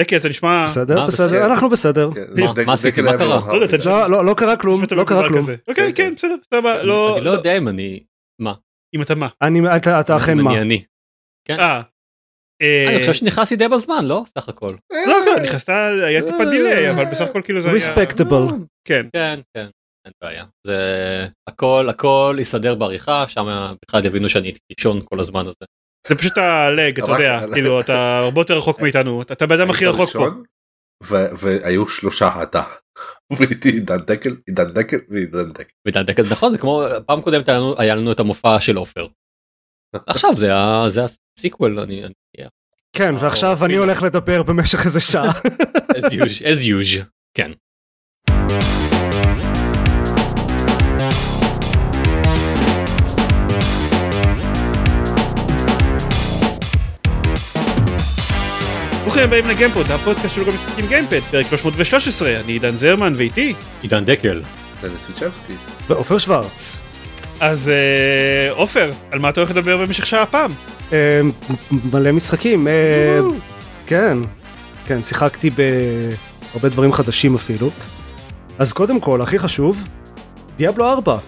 דקל אתה נשמע בסדר בסדר בסדר? אנחנו בסדר. כן, מה- עשיתי? דקל מה קרה? לא לא לא לא קרה כלום לא קרה כלום. אוקיי כן, כן בסדר סבבה לא אני לא יודע אם אני מה אם אתה מה. אני אתה אתה אכן מה. אני אני. כן. אה. אה, אני חושב שנכנסתי די בזמן לא סך הכל. לא לא נכנסת היה טיפה דיליי אבל בסך הכל כאילו זה היה ריספקטבל. כן כן כן אין בעיה זה הכל הכל יסדר בעריכה שם בכלל יבינו שאני הייתי ראשון כל הזמן הזה. זה פשוט הלג אתה יודע כאילו אתה הרבה יותר רחוק מאיתנו אתה הבן אדם הכי רחוק פה. והיו שלושה אתה. ואיתי עידן דקל, עידן דקל ועידן דקל. ועידן דקל נכון זה כמו פעם קודמת היה לנו, את המופע של עופר. עכשיו זה הסיקוול אני אני- כן ועכשיו אני אפילו. הולך לדבר במשך איזה שעה. as usual- as usual כן. ברוכים הבאים לגיימפוד הפודקאסט של גם משחקים גיימפד פרק 313 אני עידן זרמן ואיתי עידן דקל דניס ויצ'בסקי. ועופר שוורץ. אז אה, עופר על מה אתה הולך לדבר במשך שעה הפעם? אה, מלא משחקים. אה, כן. כן שיחקתי בהרבה דברים חדשים אפילו. אז קודם כל הכי חשוב דיאבלו 4.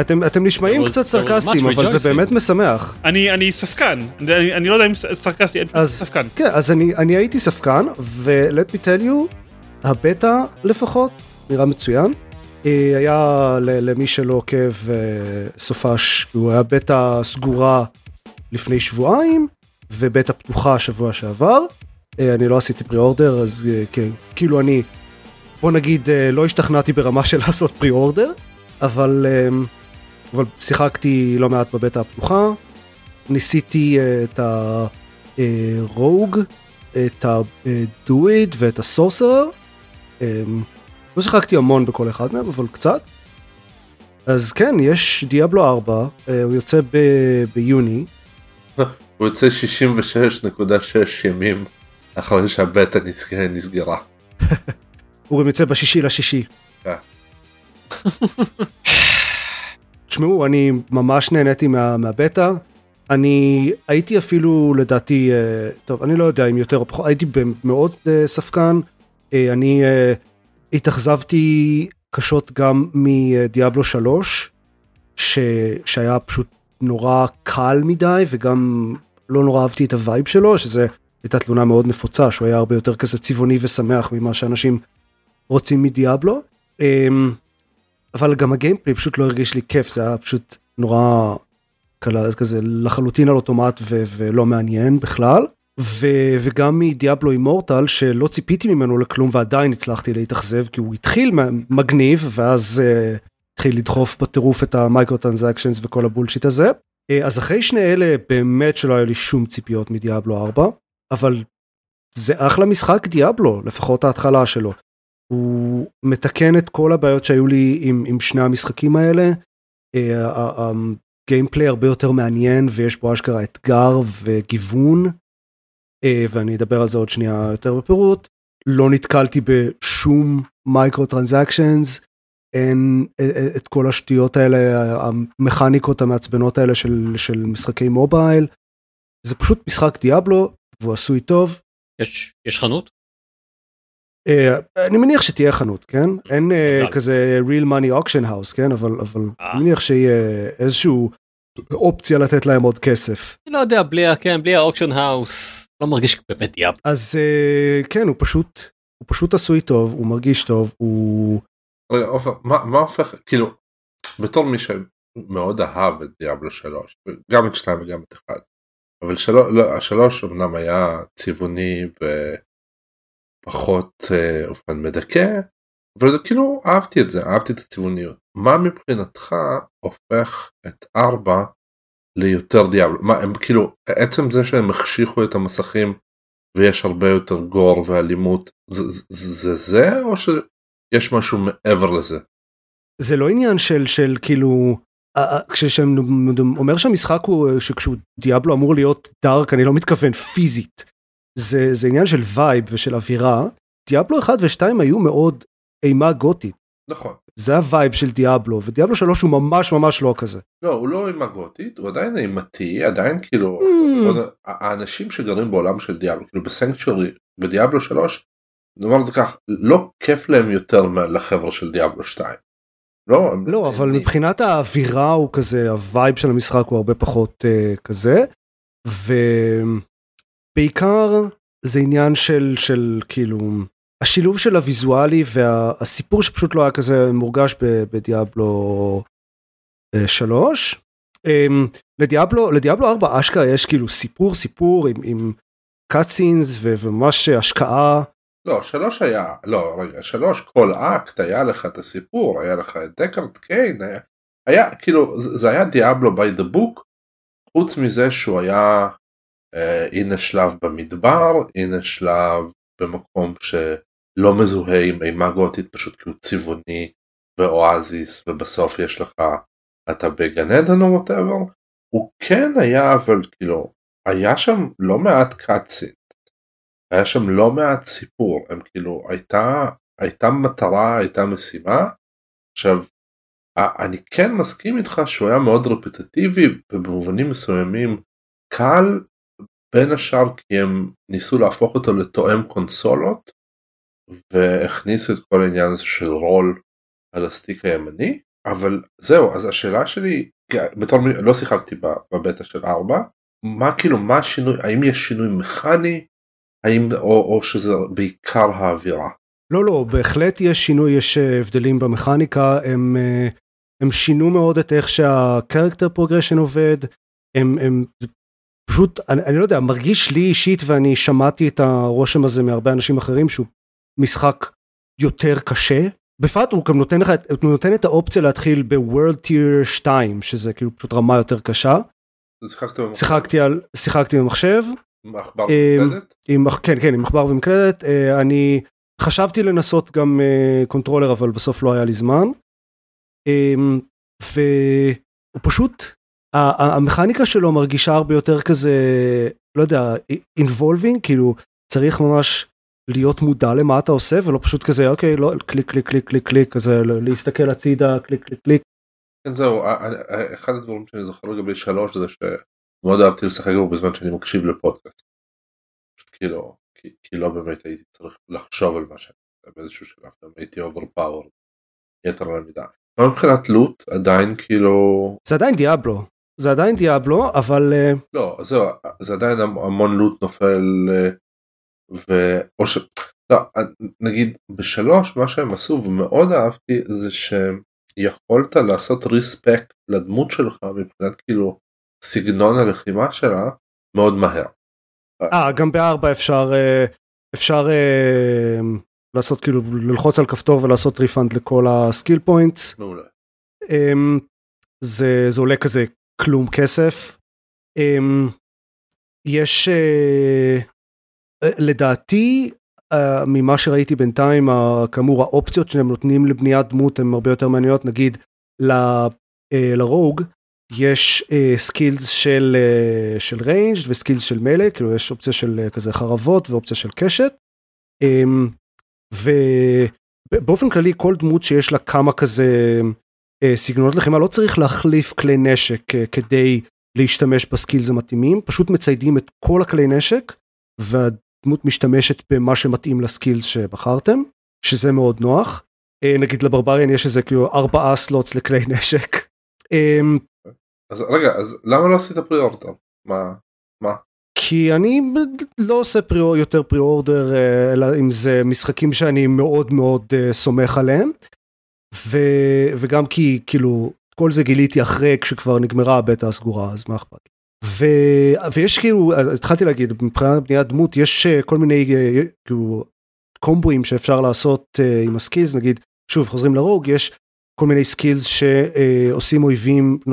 אתם אתם נשמעים was- קצת סרקסטיים אבל זה rejoicing. באמת משמח. אני אני ספקן אני אני לא יודע אם סרקסטי אני אז- ספקן כן אז אני אני הייתי ספקן ו-let me tell you הבטא לפחות נראה מצוין. אה, היה ל- למי שלא עוקב אה, סופש הוא היה בטא סגורה לפני שבועיים ובטא פתוחה שבוע שעבר. אה, אני לא עשיתי פרי אורדר אז כן, כאילו אני בוא נגיד לא השתכנעתי ברמה של לעשות פרי אורדר אבל אה, אבל שיחקתי לא מעט בבטא הפתוחה. ניסיתי אה, את ה... רוג, את ה-do it ואת ה-sorcerer. אמ, לא שיחקתי המון בכל אחד מהם, אבל קצת. אז כן, יש דיאבלו 4, אה, הוא יוצא ב- ביוני. הוא יוצא 66.6 ימים אחרי שהבטא נסג- נסגרה. הוא גם יוצא בשישי לשישי. תשמעו, אני ממש נהניתי מה, מהבטא. אני הייתי אפילו לדעתי, אה, טוב, אני לא יודע אם יותר או פחות, הייתי מאוד אה, ספקן. אה, אני אה, התאכזבתי קשות גם מדיאבלו 3, ש, שהיה פשוט נורא קל מדי וגם לא נורא אהבתי את ה vibe שלו, שזה הייתה תלונה מאוד נפוצה, שהוא היה הרבה יותר כזה צבעוני ושמח ממה שאנשים רוצים מדיאבלו. אבל גם ה gameplay פשוט לא הרגיש לי כיף, זה היה פשוט נורא קלה, כזה לחלוטין על אוטומט ו- ולא מעניין בכלל. ו- וגם מדיאבלו אימורטל שלא ציפיתי ממנו לכלום ועדיין הצלחתי להתאכזב כי הוא התחיל מגניב ואז uh, התחיל לדחוף בטירוף את המייקרו טרנזקשנס וכל הבולשיט הזה. Uh, אז אחרי שני אלה באמת שלא היו לי שום ציפיות מדיאבלו 4 אבל זה אחלה משחק דיאבלו לפחות ההתחלה שלו. הוא מתקן את כל הבעיות שהיו לי עם, עם שני המשחקים האלה. אה, הגיימפליי הרבה יותר מעניין ויש בו אשכרה אתגר וגיוון. אה, ואני אדבר על זה עוד שנייה יותר בפירוט. לא נתקלתי בשום micro transactions. אין אה, אה, את כל השטויות האלה, המכניקות המעצבנות האלה של, של משחקי mobile. זה פשוט משחק דיאבלו והוא עשוי טוב. יש יש חנות אה, אני מניח שתהיה חנות, כן? אין אה. כזה real money auction house, כן? אבל אבל אה. אני מניח שיהיה איזשהו אופציה לתת להם עוד כסף. אני לא יודע בלי ה- כן בלי האוקשן האוס לא מרגיש באמת דיאב. אז אה, כן, הוא פשוט, הוא פשוט עשוי טוב, הוא מרגיש טוב, הוא... רגע עופר, מה מה הופך, כאילו, בתור מי שמאוד אהב את דיאבלו 3, גם את 2 וגם את 1, אבל שלוש, לא, השלוש אמנם היה צבעוני ופחות אה, אופן מדכא, אבל זה כאילו אהבתי את זה, אהבתי את הצבעוניות. מה מבחינתך הופך את 4 ליותר דיאבלו? מה הם כאילו, עצם זה שהם החשיכו את המסכים ויש הרבה יותר gore ואלימות, זה זה, זה, זה או שיש משהו מעבר לזה? זה לא עניין של, של כאילו... אה, אה, כשאני אומר שהמשחק הוא שכשהוא דיאבלו אמור להיות dark אני לא מתכוון פיזית זה, זה עניין של vibe ושל אווירה דיאבלו 1 ו2 היו מאוד אימה גותית נכון. זה ה vibe של דיאבלו ודיאבלו 3 הוא ממש ממש לא כזה. לא הוא לא אימה גותית הוא עדיין אימתי עדיין כאילו Mm. האנשים שגרים בעולם של דיאבלו כאילו בסנקצ'ורי בדיאבלו 3 נאמר את זה כך לא כיף להם יותר לחבר'ה של דיאבלו 2. לא, הם לא אבל נהנים. מבחינת האווירה הוא כזה ה vibe של המשחק הוא הרבה פחות uh, כזה ובעיקר זה עניין של של כאילו השילוב של הוויזואלי והסיפור שפשוט לא היה כזה מורגש בדיאבלו 3. לדיאבלו לדיאבלו 4 אשכרה יש כאילו סיפור סיפור עם, עם cutscenes וממש השקעה לא שלוש היה לא רגע שלוש כל אקט היה לך את הסיפור היה לך את דקארד קיין היה, היה כאילו זה היה דיאבלו by the book חוץ מזה שהוא היה אה, הנה שלב במדבר הנה שלב במקום שלא מזוהה עם אימה גותית פשוט כי הוא צבעוני ואואזיס ובסוף יש לך אתה בגן עדן או ווטאבר הוא כן היה אבל כאילו היה שם לא מעט קאצין היה שם לא מעט סיפור. הם כאילו הייתה הייתה מטרה הייתה משימה. עכשיו אני כן מסכים איתך שהוא היה מאוד רפטטיבי ובמובנים מסוימים קל בין השאר כי הם ניסו להפוך אותו לתואם קונסולות והכניסו את כל העניין הזה של רול על ה stick הימני. אבל זהו אז השאלה שלי בתור מי לא שיחקתי בבטא של 4 מה כאילו מה השינוי האם יש שינוי מכני? האם או, או שזה בעיקר האווירה. לא לא בהחלט יש שינוי יש אה, הבדלים במכניקה. הם אה, הם שינו מאוד את איך שה character progression עובד. הם הם פשוט אני, אני לא יודע מרגיש לי אישית ואני שמעתי את הרושם הזה מהרבה אנשים אחרים שהוא משחק יותר קשה בפרט הוא גם נותן לך את- הוא נותן את האופציה להתחיל ב world tier 2 שזה כאילו פשוט רמה יותר קשה במחשב? שיחקתי על שיחקתי במחשב עם עכבר במקלדת? עם כן כן עם עכבר ומקלדת אה, אני חשבתי לנסות גם אה, controller אבל בסוף לא היה לי זמן. אה, והוא פשוט המכניקה שלו מרגישה הרבה יותר כזה לא יודע involving כאילו צריך ממש להיות מודע למה אתה עושה ולא פשוט כזה אוקיי לא click click click click click כזה להסתכל הצידה click click click כן זהו אחד הדברים שאני זוכר לגבי שלוש זה שמאוד אהבתי לשחק בו בזמן שאני מקשיב לפודקאסט. פשוט כאילו כי, כי לא באמת הייתי צריך לחשוב על מה שאני עושה באיזשהו שלב גם הייתי overpower יתר על המידה. מבחינת loot עדיין כאילו זה עדיין דיאבלו זה עדיין דיאבלו אבל אה, לא זהו זה עדיין המ- המון loot נופל אה, ואו ש... לא, נגיד בשלוש מה שהם עשו ומאוד אהבתי זה שיכולת לעשות respec לדמות שלך מבחינת כאילו סגנון הלחימה שלה מאוד מהר. אה, גם בארבע אפשר, אה, אפשר אה, לעשות כאילו, ללחוץ על כפתור ולעשות refund לכל ה skill points. מעולה. אמ, זה, זה עולה כזה כלום כסף. אמ, יש, אה, לדעתי, אה, ממה שראיתי בינתיים, כאמור האופציות שהם נותנים לבניית דמות הן הרבה יותר מעניינות, נגיד ל- אה, ל rogue. יש skills של אה, של range ו skills של melee כאילו יש אופציה של אה, כזה חרבות ואופציה של קשת. אמ, ובאופן כללי כל דמות שיש לה כמה כזה סגנונות לחימה לא צריך להחליף כלי נשק אה, כדי להשתמש בסקילס המתאימים פשוט מציידים את כל הכלי נשק והדמות משתמשת במה שמתאים לסקילס שבחרתם שזה מאוד נוח. אה, נגיד לברבריאן יש איזה כאילו ארבעה סלוטס לכלי נשק. אמ, אז רגע אז למה לא עשית פרי אורטר? מה? מה? כי אני לא עושה preor, יותר pre order אה, אלא אם זה משחקים שאני מאוד מאוד אה, סומך עליהם ו, וגם כי כאילו כל זה גיליתי אחרי כשכבר נגמרה הבטא הסגורה אז מה אכפת. ו, ויש כאילו התחלתי להגיד מבחינת בניית דמות יש אה, כל מיני אה, כאילו קומבואים שאפשר לעשות אה, עם ה skills נגיד שוב חוזרים ל rogue יש כל מיני skills שעושים אויבים אה,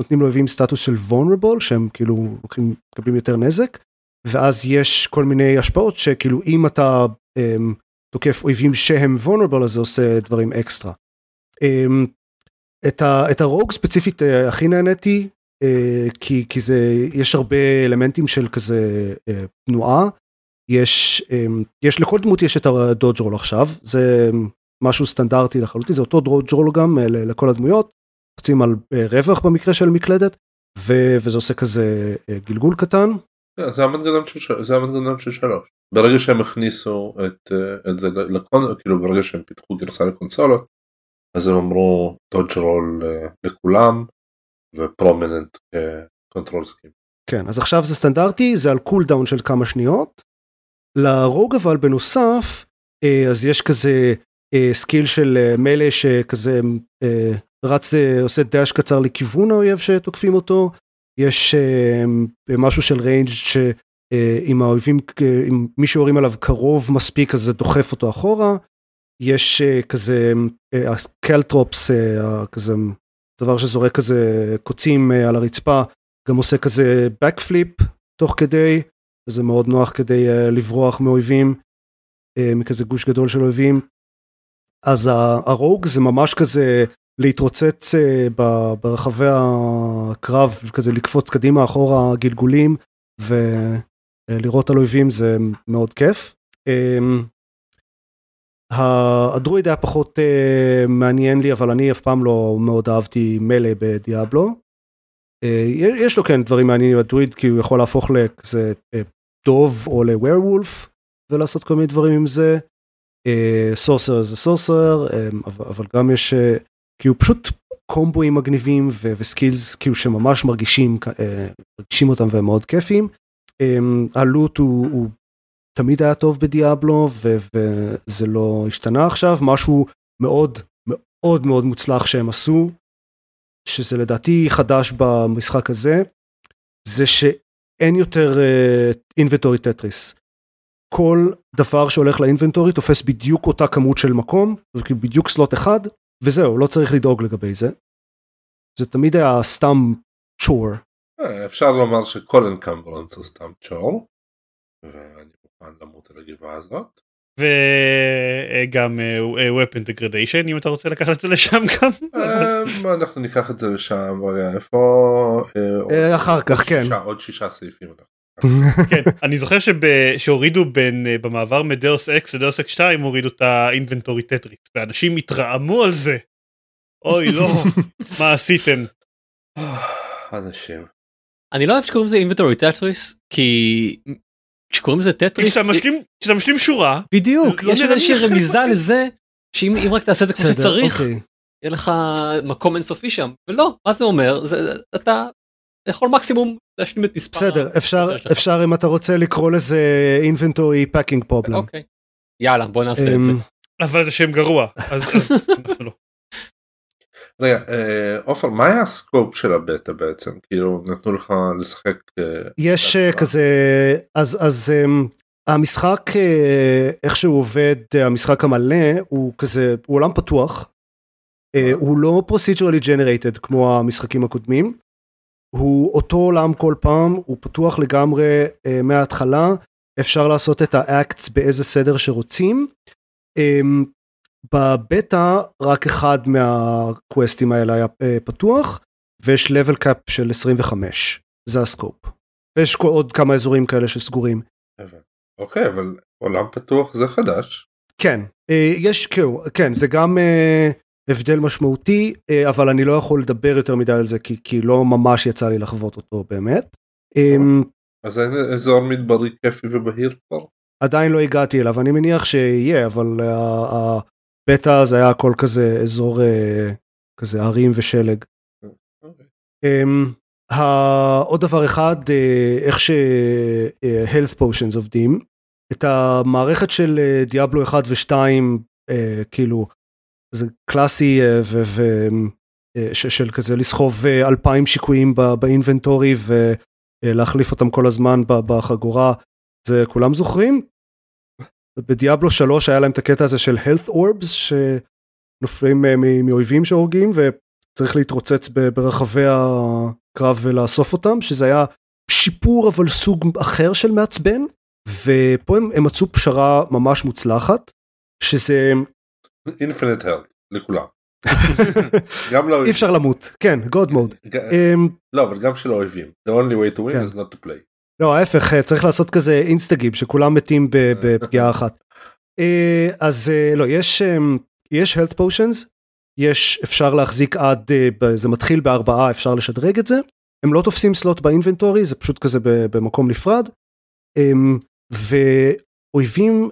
נותנים לאויבים סטטוס של vulnerable שהם כאילו לוקחים מקבלים יותר נזק ואז יש כל מיני השפעות שכאילו אם אתה um, תוקף אויבים שהם vulnerable אז זה עושה דברים extra. Um, את, ה, את ה rogue ספציפית uh, הכי נהניתי uh, כי, כי זה יש הרבה אלמנטים של כזה uh, תנועה יש um, יש לכל דמות יש את ה dodge roll עכשיו זה משהו סטנדרטי לחלוטין זה אותו dodge roll גם אה, לכל הדמויות. רוצים על אה, רווח במקרה של מקלדת ו- וזה עושה כזה אה, גלגול קטן. כן, זה המנגנון של, זה המנגנון של שלוש. ברגע שהם הכניסו את, את זה לקון, כאילו ברגע שהם פיתחו גרסה לקונסולות, אז הם אמרו dodge roll לכולם ו prominent כ control scheme. כן אז עכשיו זה סטנדרטי זה על cooldown של כמה שניות. ל rogue אבל בנוסף אז יש כזה skill של מלא שכזה רץ עושה dash קצר לכיוון האויב שתוקפים אותו יש משהו של range שאם האויבים אם מישהו יורים עליו קרוב מספיק אז זה דוחף אותו אחורה יש כזה caltrops כזה דבר שזורק כזה קוצים על הרצפה גם עושה כזה backflip תוך כדי וזה מאוד נוח כדי לברוח מאויבים מכזה גוש גדול של אויבים אז הרוג זה ממש כזה להתרוצץ ברחבי הקרב כזה לקפוץ קדימה אחורה גלגולים ולראות על אויבים זה מאוד כיף. הדרואיד היה פחות מעניין לי אבל אני אף פעם לא מאוד אהבתי מלא בדיאבלו. יש לו כן דברים מעניינים הדרואיד כי הוא יכול להפוך לכזה דוב או לווירוולף ולעשות כל מיני דברים עם זה. סורסר זה סורסר אבל גם יש כי הוא פשוט קומבואים מגניבים וסקילס כאילו שממש מרגישים מרגישים אותם והם מאוד כיפים. הלוט הוא, הוא תמיד היה טוב בדיאבלו וזה לא השתנה עכשיו משהו מאוד מאוד מאוד מוצלח שהם עשו שזה לדעתי חדש במשחק הזה זה שאין יותר inventory uh, טטריס. כל דבר שהולך ל inventory תופס בדיוק אותה כמות של מקום בדיוק slot אחד וזהו לא צריך לדאוג לגבי זה. זה תמיד היה סתם chore. אפשר לומר שכל encumbrance הוא סתם chore. ואני מוכן למות על הגבעה הזאת. וגם weapon degradation אם אתה רוצה לקחת את זה לשם גם. אנחנו ניקח את זה לשם איפה אחר כך כן עוד שישה סעיפים. כן, אני זוכר שהורידו בין במעבר מ Deus Ex ל Deus Ex 2 הורידו את ה inventory טטריס ואנשים התרעמו על זה. אוי לא מה עשיתם. אנשים. אני לא אוהב שקוראים לזה inventory טטריס כי כשקוראים לזה טטריס כשאתה משלים שורה בדיוק יש איזושהי רמיזה לזה שאם רק תעשה את זה כמו שצריך יהיה לך מקום אינסופי שם ולא מה זה אומר אתה יכול מקסימום להשלים את מספר. בסדר אפשר אפשר אם אתה רוצה לקרוא לזה inventory packing problem. אוקיי. יאללה בוא נעשה את זה. אבל זה שם גרוע אז לא. רגע עופר מה היה הסקופ של הבטא בעצם כאילו נתנו לך לשחק. יש כזה אז אז המשחק איך שהוא עובד המשחק המלא הוא כזה הוא עולם פתוח. הוא לא procedurally generated כמו המשחקים הקודמים. הוא אותו עולם כל פעם הוא פתוח לגמרי מההתחלה אפשר לעשות את האקטס באיזה סדר שרוצים. Um, בבטא רק אחד מהקווסטים האלה היה uh, פתוח ויש level cap של 25 זה הסקופ. ויש עוד כמה אזורים כאלה שסגורים. אוקיי אבל עולם פתוח זה חדש. כן uh, יש כן זה גם uh, הבדל משמעותי אבל אני לא יכול לדבר יותר מדי על זה כי, כי לא ממש יצא לי לחוות אותו באמת. אז אין אזור מדברי כיפי ובהיר כבר? עדיין לא הגעתי אליו אני מניח שיהיה אבל הבטא זה היה הכל כזה אזור כזה הרים ושלג. עוד דבר אחד איך ש-health potions עובדים את המערכת של דיאבלו 1 ו2 כאילו זה קלאסי של כזה לסחוב אלפיים שיקויים באינבנטורי ולהחליף אותם כל הזמן בחגורה זה כולם זוכרים. בדיאבלו 3 היה להם את הקטע הזה של health orbs שנופלים מאויבים שהורגים וצריך להתרוצץ ברחבי הקרב ולאסוף אותם שזה היה שיפור אבל סוג אחר של מעצבן ופה הם, הם מצאו פשרה ממש מוצלחת שזה אינפינט הלט לכולם. גם לא אי אפשר למות. כן god mode. לא אבל גם של האויבים. The only way to win is not to play. לא ההפך צריך לעשות כזה אינסטגיב שכולם מתים בפגיעה אחת. אז לא יש יש health potions, יש אפשר להחזיק עד, זה מתחיל בארבעה אפשר לשדרג את זה, הם לא תופסים סלוט באינבנטורי זה פשוט כזה במקום נפרד, אמ, ואויבים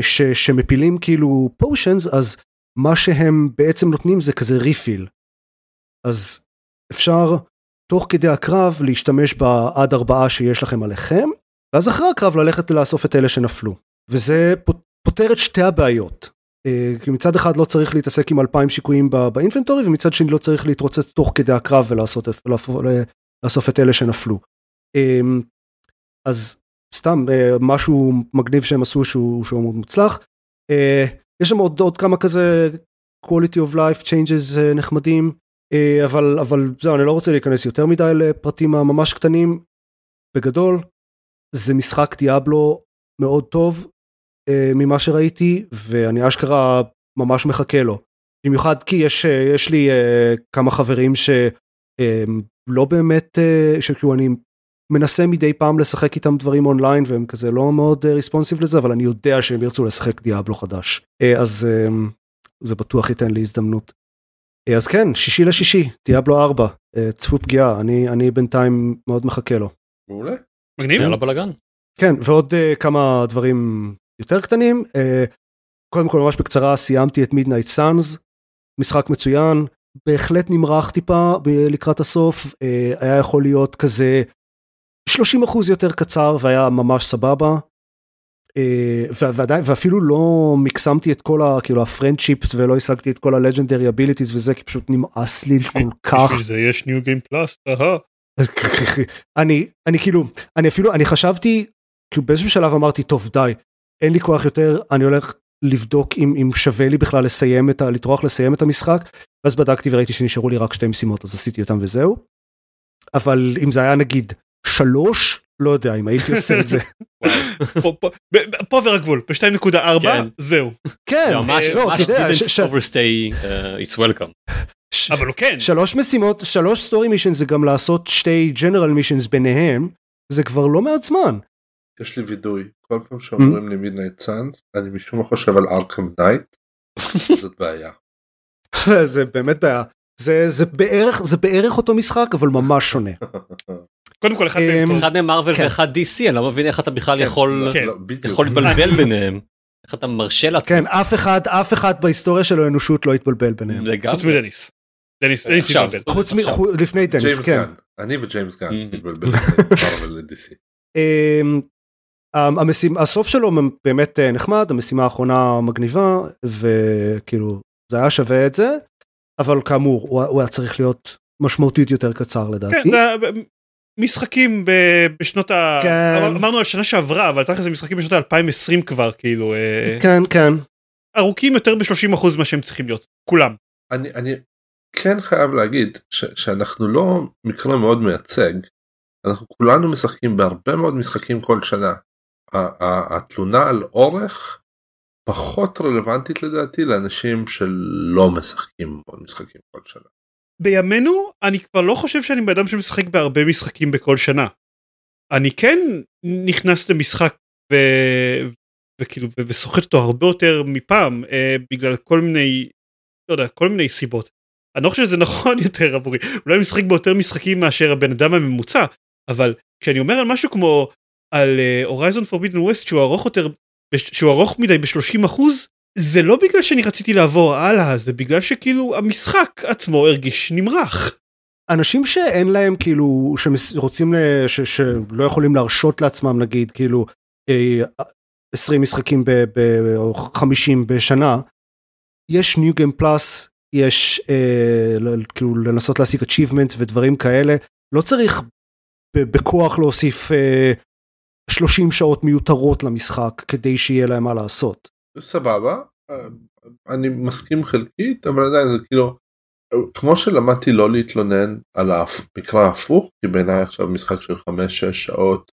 ש, שמפילים כאילו פושנס אז מה שהם בעצם נותנים זה כזה ריפיל. אז אפשר תוך כדי הקרב להשתמש בעד ארבעה שיש לכם עליכם, ואז אחרי הקרב ללכת לאסוף את אלה שנפלו. וזה פותר את שתי הבעיות. אה, כי מצד אחד לא צריך להתעסק עם אלפיים שיקויים באינפנטורי, ומצד שני לא צריך להתרוצץ תוך כדי הקרב ולאסוף את אלה שנפלו. אמ, אז סתם אה, משהו מגניב שהם עשו שהוא, שהוא מאוד מוצלח. אה, יש שם עוד, עוד כמה כזה quality of life changes נחמדים. אה, אבל אבל זהו אני לא רוצה להיכנס יותר מדי לפרטים הממש קטנים. בגדול זה משחק דיאבלו מאוד טוב אה, ממה שראיתי ואני אשכרה ממש מחכה לו. במיוחד כי יש אה, יש לי כמה חברים שלא באמת שכאילו אני מנסה מדי פעם לשחק איתם דברים אונליין והם כזה לא מאוד ריספונסיב לזה אבל אני יודע שהם ירצו לשחק דיאבלו חדש אז זה בטוח ייתן לי הזדמנות. אז כן, שישי לשישי, דיאבלו 4, אה, צפו פגיעה, אני, אני בינתיים מאוד מחכה לו. מעולה. מגניב. יאללה בלאגן. כן, ועוד uh, כמה דברים יותר קטנים. Uh, קודם כל ממש בקצרה סיימתי את מידנייט סאנס, משחק מצוין, בהחלט נמרח טיפה לקראת הסוף, uh, היה יכול להיות כזה 30% יותר קצר והיה ממש סבבה. אה, ועדיין ואפילו לא מקסמתי את כל ה, כאילו ה friendships ולא השגתי את כל ה legendary abilities וזה כי פשוט נמאס לי כל כך. בשביל זה יש new game plus. אני אני כאילו אני אפילו אני חשבתי כאילו באיזשהו שלב אמרתי טוב די אין לי כוח יותר אני הולך לבדוק אם, אם שווה לי בכלל לסיים את ה... לטרוח לסיים את המשחק ואז בדקתי וראיתי שנשארו לי רק שתי משימות אז עשיתי אותם וזהו. אבל אם זה היה נגיד שלוש לא יודע אם הייתי עושה את זה. פה עובר הגבול ב-2.4 כן. זהו. כן, ממש לא, overstay uh, its welcome. אבל הוא כן. שלוש משימות, שלוש story mission זה גם לעשות שתי general missions ביניהם, זה כבר לא מעט זמן. יש לי וידוי, כל פעם שאומרים לי Midnight Suns, אני משום מה חושב על Arkham Knight, זאת בעיה. זה באמת בעיה. זה, זה בערך זה בערך אותו משחק אבל ממש שונה. קודם כל אחד מהם אמ, אחד מהם מרוויל כן. ואחד DC אני לא מבין איך אתה בכלל כן, יכול כן. לא, יכול להתבלבל ביניהם. איך אתה מרשה לעצמך. כן אף אחד אף אחד בהיסטוריה של האנושות לא התבלבל ביניהם. חוץ מדניס. דניס עכשיו חוץ מלפני דניס כן. אני וג'יימס גן mm-hmm. מתבלבלים אמ, הסוף שלו באמת אה, נחמד המשימה האחרונה מגניבה וכאילו זה היה שווה את זה אבל כאמור הוא היה צריך להיות משמעותית יותר קצר לדעתי. כן, משחקים בשנות ה... כן. אמרנו על שנה שעברה אבל תכף זה משחקים בשנות ה-2020 כבר כאילו. אה, כן כן. ארוכים יותר ב-30% מה שהם צריכים להיות כולם. אני אני כן חייב להגיד ש, שאנחנו לא מקרה מאוד מייצג. אנחנו כולנו משחקים בהרבה מאוד משחקים כל שנה. התלונה על אורך פחות רלוונטית לדעתי לאנשים שלא משחקים משחקים כל שנה. בימינו אני כבר לא חושב שאני בן אדם שמשחק בהרבה משחקים בכל שנה. אני כן נכנס למשחק ו... וכאילו וסוחט אותו הרבה יותר מפעם אה, בגלל כל מיני לא יודע כל מיני סיבות. אני לא חושב שזה נכון יותר עבורי אולי משחק ביותר משחקים מאשר הבן אדם הממוצע אבל כשאני אומר על משהו כמו על הורייזון פורבידן ווסט שהוא ארוך יותר שהוא ארוך מדי ב-30 אחוז זה לא בגלל שאני רציתי לעבור הלאה זה בגלל שכאילו המשחק עצמו הרגיש נמרח. אנשים שאין להם כאילו שרוצים ש, שלא יכולים להרשות לעצמם נגיד כאילו 20 אה, משחקים ב, ב, או 50 בשנה יש ניו גיים פלאס יש אה, כאילו לנסות להשיג achievements ודברים כאלה לא צריך בכוח להוסיף אה, 30 שעות מיותרות למשחק כדי שיהיה להם מה לעשות. סבבה אני מסכים חלקית אבל עדיין זה כאילו כמו שלמדתי לא להתלונן על המקרא ההפוך כי בעיניי עכשיו משחק של 5-6 שעות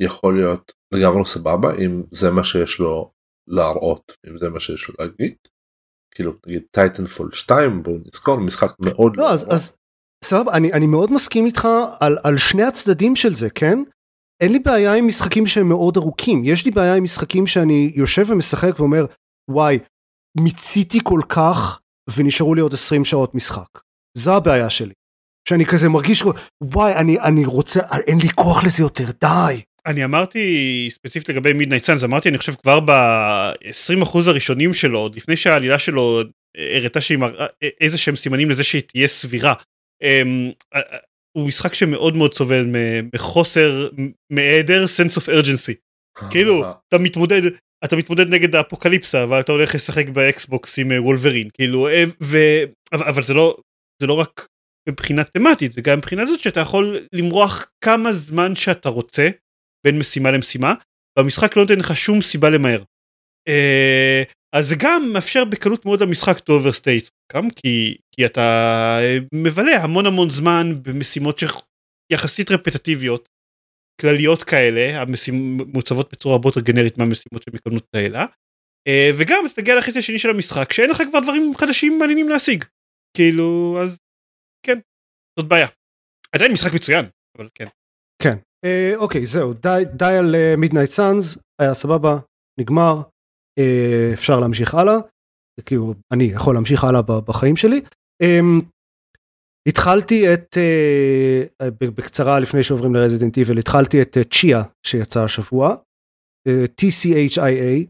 יכול להיות לגמרי סבבה אם זה מה שיש לו להראות אם זה מה שיש לו להגיד. כאילו נגיד Titanfall 2 בואו נזכור משחק מאוד לא, אז, אז סבבה אני, אני מאוד מסכים איתך על, על שני הצדדים של זה כן אין לי בעיה עם משחקים שהם מאוד ארוכים יש לי בעיה עם משחקים שאני יושב ומשחק ואומר וואי מיציתי כל כך ונשארו לי עוד 20 שעות משחק. זו הבעיה שלי. שאני כזה מרגיש וואי אני אני רוצה אין לי כוח לזה יותר די. אני אמרתי ספציפית לגבי Midnight Suns אמרתי אני חושב כבר ב-20% הראשונים שלו עוד לפני שהעלילה שלו הראתה שהיא מראה איזה שהם סימנים לזה שהיא תהיה סבירה. הוא משחק שמאוד מאוד סובל מחוסר מהיעדר sense of urgency. כאילו אתה מתמודד אתה מתמודד נגד האפוקליפסה ואתה הולך לשחק ב Xbox עם Wolverine כאילו ו... אבל זה לא זה לא רק מבחינה תמטית זה גם מבחינה זאת שאתה יכול למרוח כמה זמן שאתה רוצה בין משימה למשימה והמשחק לא נותן לך שום סיבה למהר. אה, אז זה גם מאפשר בקלות מאוד למשחק to overstate גם כי, כי אתה אה, מבלה המון המון זמן במשימות שיחסית רפטטיביות כלליות כאלה המוצבות בצורה הרבה יותר גנרית מהמשימות שמקדמות האלה אה, וגם אתה תגיע לחצי השני של המשחק שאין לך כבר דברים חדשים מעניינים להשיג. כאילו אז כן זאת בעיה. עדיין משחק מצוין אבל כן. כן. אה, אוקיי זהו. די, די על Midnight uh, Suns היה סבבה נגמר. אה, אפשר להמשיך הלאה. כאילו אני יכול להמשיך הלאה בחיים שלי. אה, התחלתי את uh, בקצרה לפני שעוברים ל Resident Evil התחלתי את Tchia שיצא השבוע TCHIA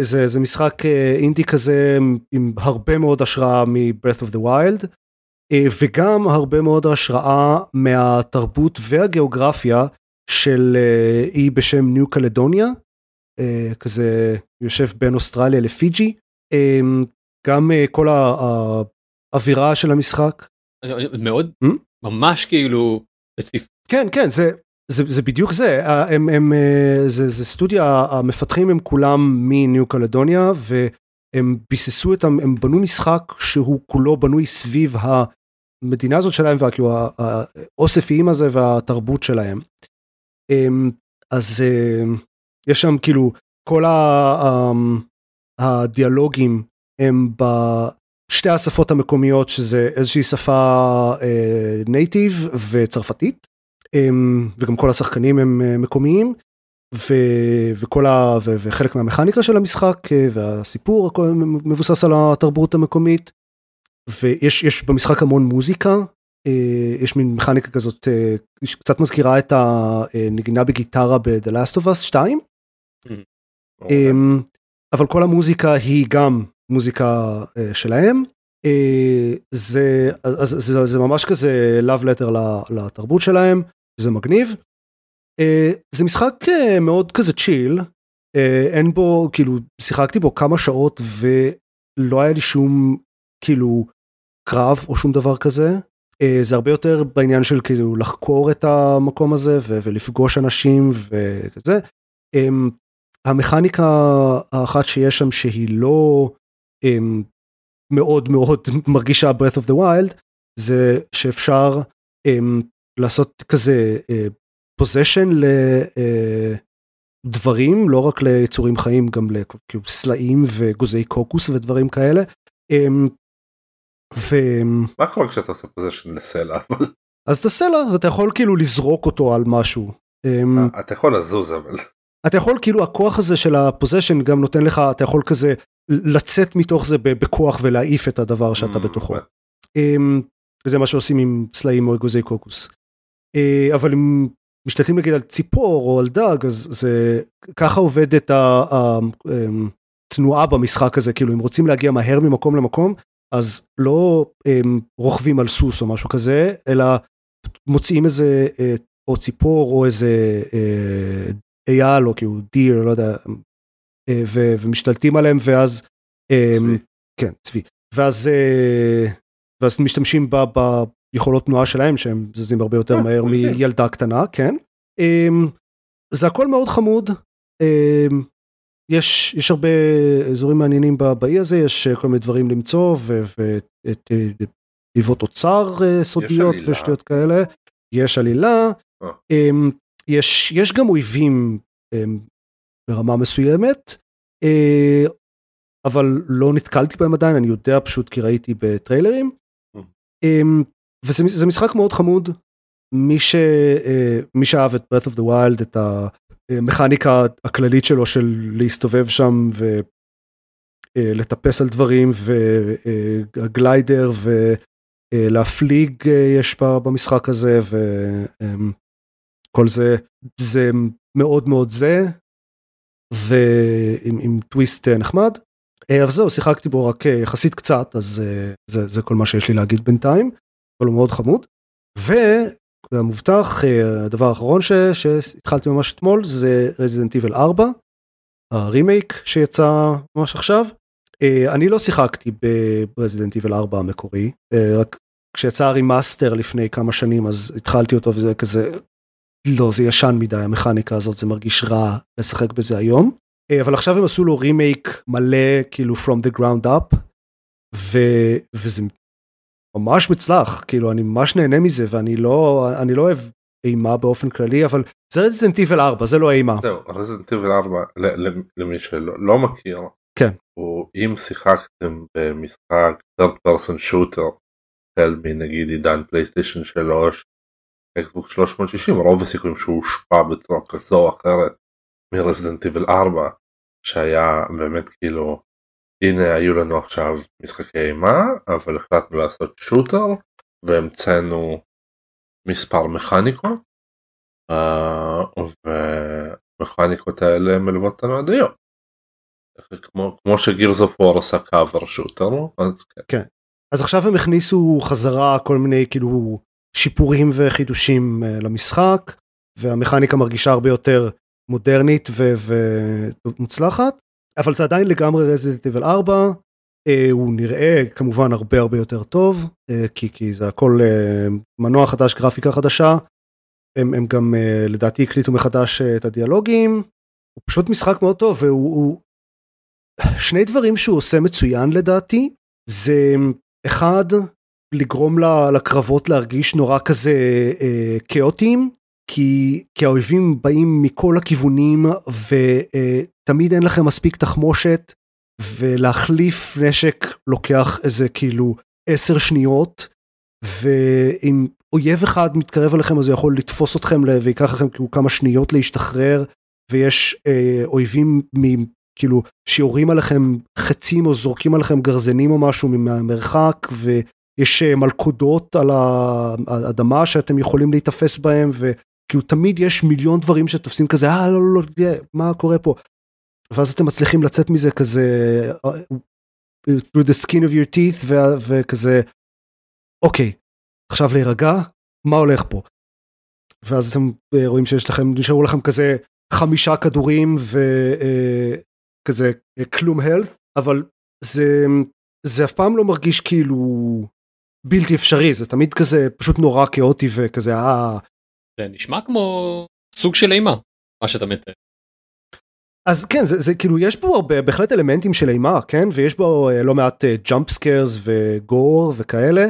זה, זה משחק אינדי כזה עם הרבה מאוד השראה מ-Breath of the Wild וגם הרבה מאוד השראה מהתרבות והגיאוגרפיה של אי בשם ניו קלדוניה כזה יושב בין אוסטרליה לפיג'י uh, גם uh, כל האווירה של המשחק. מאוד hmm? ממש כאילו כן כן זה זה, זה בדיוק זה הם, הם, זה, זה סטודיה המפתחים הם כולם מניו קלדוניה והם ביססו את הם בנו משחק שהוא כולו בנוי סביב המדינה הזאת שלהם והכאילו האוסף איים הזה והתרבות שלהם. אז יש שם כאילו כל הדיאלוגים הם בשתי השפות המקומיות שזה איזושהי שפה נייטיב uh, וצרפתית um, וגם כל השחקנים הם uh, מקומיים ו, וכל ה, ו, וחלק מהמכניקה של המשחק uh, והסיפור הכל מבוסס על התרבות המקומית ויש במשחק המון מוזיקה יש מין מכניקה כזאת קצת מזכירה את הנגינה בגיטרה ב-The Last of Us 2 אוקיי. אמ, אבל כל המוזיקה היא גם מוזיקה אה, שלהם. אה, זה, זה, זה ממש כזה love letter לתרבות שלהם, זה מגניב. אה, זה משחק מאוד כזה צ'יל, אין בו, כאילו, שיחקתי בו כמה שעות ולא היה לי שום, כאילו, קרב או שום דבר כזה. זה הרבה יותר בעניין של כאילו לחקור את המקום הזה ולפגוש אנשים וכזה. אמ, המכניקה האחת שיש שם שהיא לא um, מאוד מאוד מרגישה breath of the wild זה שאפשר um, לעשות כזה possession uh, לדברים uh, לא רק ליצורים חיים גם לסלעים ואגוזי קוקוס ודברים כאלה. Um, ו... מה קורה כשאתה עושה possession לסלע? אז את הסלע אתה יכול כאילו לזרוק אותו על משהו. Um, אתה יכול לזוז אבל. אתה יכול כאילו הכוח הזה של ה possession גם נותן לך אתה יכול כזה לצאת מתוך זה בכוח ולהעיף את הדבר שאתה mm, בתוכו. אמ, זה מה שעושים עם סלעים או אגוזי קוקוס. אה, אבל אם משתתים נגיד על ציפור או על דג אז זה ככה עובדת התנועה אמ, במשחק הזה כאילו אם רוצים להגיע מהר ממקום למקום אז לא אמ, רוכבים על סוס או משהו כזה אלא מוצאים איזה אה, או ציפור או איזה אה, אייל או כאילו דיר לא יודע אה, ו, ומשתלטים עליהם ואז אה, צבי. כן צבי. ואז אה, ואז משתמשים ב, ביכולות תנועה שלהם שהם זזים הרבה יותר מהר אוקיי. מילדה קטנה כן. זה הכל מאוד חמוד. יש יש הרבה אזורים מעניינים באי הזה יש כל מיני דברים למצוא ואת תיבות אוצר סודיות ושטויות כאלה. יש עלילה יש יש גם אויבים אמ, ברמה מסוימת אה, אבל לא נתקלתי בהם עדיין אני יודע פשוט כי ראיתי בטריילרים. אמ, וזה משחק מאוד חמוד. מי ש... אה, מי שאהב את breath of the wild את המכניקה הכללית שלו של להסתובב שם לטפס על דברים והגליידר ולהפליג יש במשחק הזה וכל זה זה מאוד מאוד זה ועם טוויסט נחמד. אבל זהו שיחקתי בו רק יחסית קצת אז זה, זה כל מה שיש לי להגיד בינתיים אבל הוא מאוד חמוד. וכמובטח הדבר האחרון שהתחלתי ממש אתמול זה Resident Evil 4 הרימייק שיצא ממש עכשיו. אני לא שיחקתי ב Resident Evil 4 המקורי רק כשיצא ה remaster לפני כמה שנים אז התחלתי אותו וזה כזה לא זה ישן מדי המכניקה הזאת זה מרגיש רע לשחק בזה היום אבל עכשיו הם עשו לו רימייק מלא כאילו from the ground up ו, וזה ממש מוצלח כאילו אני ממש נהנה מזה ואני לא אני לא אוהב אימה באופן כללי אבל זה Resident Evil 4 זה לא אימה. זהו Resident Evil 4 למי שלא לא מכיר כן. הוא אם שיחקתם במשחק third person shooter החל מנגיד עידן פלייסטיישן 3 אקסבוק 360 רוב הסיכויים שהוא הושפע בצורה כזו או אחרת מרזידנט איבל 4 שהיה באמת כאילו הנה היו לנו עכשיו משחקי אימה אבל החלטנו לעשות שוטר והמצאנו מספר מכניקות uh, והמכניקות האלה מלוות אותנו עד היום. כמו, כמו ש Gears of War עושה cover shooter אז כן. כן. אז עכשיו הם הכניסו חזרה כל מיני כאילו שיפורים וחידושים uh, למשחק והמכניקה מרגישה הרבה יותר מודרנית ומוצלחת אבל זה עדיין לגמרי Resident Evil 4 אה, הוא נראה כמובן הרבה הרבה יותר טוב אה, כי, כי זה הכל אה, מנוע חדש גרפיקה חדשה הם, הם גם אה, לדעתי הקליטו מחדש אה, את הדיאלוגים הוא פשוט משחק מאוד טוב והוא הוא... שני דברים שהוא עושה מצוין לדעתי זה אחד לגרום לקרבות להרגיש נורא כזה אה, כאוטיים? כי, כי האויבים באים מכל הכיוונים ותמיד אין לכם מספיק תחמושת ולהחליף נשק לוקח איזה כאילו עשר שניות ואם אויב אחד מתקרב אליכם אז הוא יכול לתפוס אתכם ויקח לכם כאילו כמה שניות להשתחרר ויש אה, אויבים מ, כאילו שיורים עליכם חצים או זורקים עליכם גרזנים או משהו מהמרחק ויש אה, מלכודות על האדמה שאתם יכולים להיתפס בהם כאילו תמיד יש מיליון דברים שתופסים כזה אה לא לא לא מה קורה פה. ואז אתם מצליחים לצאת מזה כזה through the skin of your teeth וכזה אוקיי עכשיו להירגע מה הולך פה. ואז אתם רואים שיש לכם נשארו לכם כזה חמישה כדורים וכזה כלום health אבל זה זה אף פעם לא מרגיש כאילו בלתי אפשרי זה תמיד כזה פשוט נורא כאוטי וכזה אה זה נשמע כמו סוג של אימה מה שאתה מתאר. אז כן זה, זה כאילו יש פה הרבה בהחלט אלמנטים של אימה כן ויש בו לא מעט jump scares ו gore וכאלה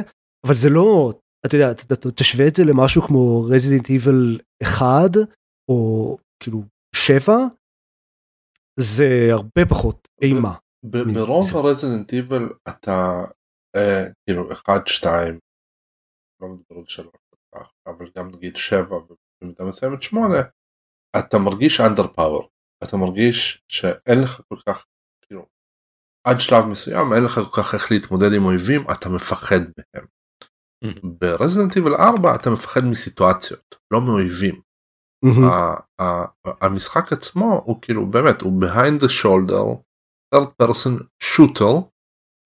אבל זה לא אתה יודע תשווה את זה למשהו כמו Resident Evil 1 או כאילו 7 זה הרבה פחות אימה. ברוב ה Resident Evil אתה אה, כאילו 1 2 לא מדבר על 3 אבל גם נגיד 7 ובמידה מסוימת 8 אתה מרגיש under power אתה מרגיש שאין לך כל כך כאילו עד שלב מסוים אין לך כל כך איך להתמודד עם אויבים אתה מפחד מהם. ברזידנט איבל 4 אתה מפחד מסיטואציות לא מאויבים. המשחק עצמו הוא כאילו באמת הוא behind the shoulder third person shooter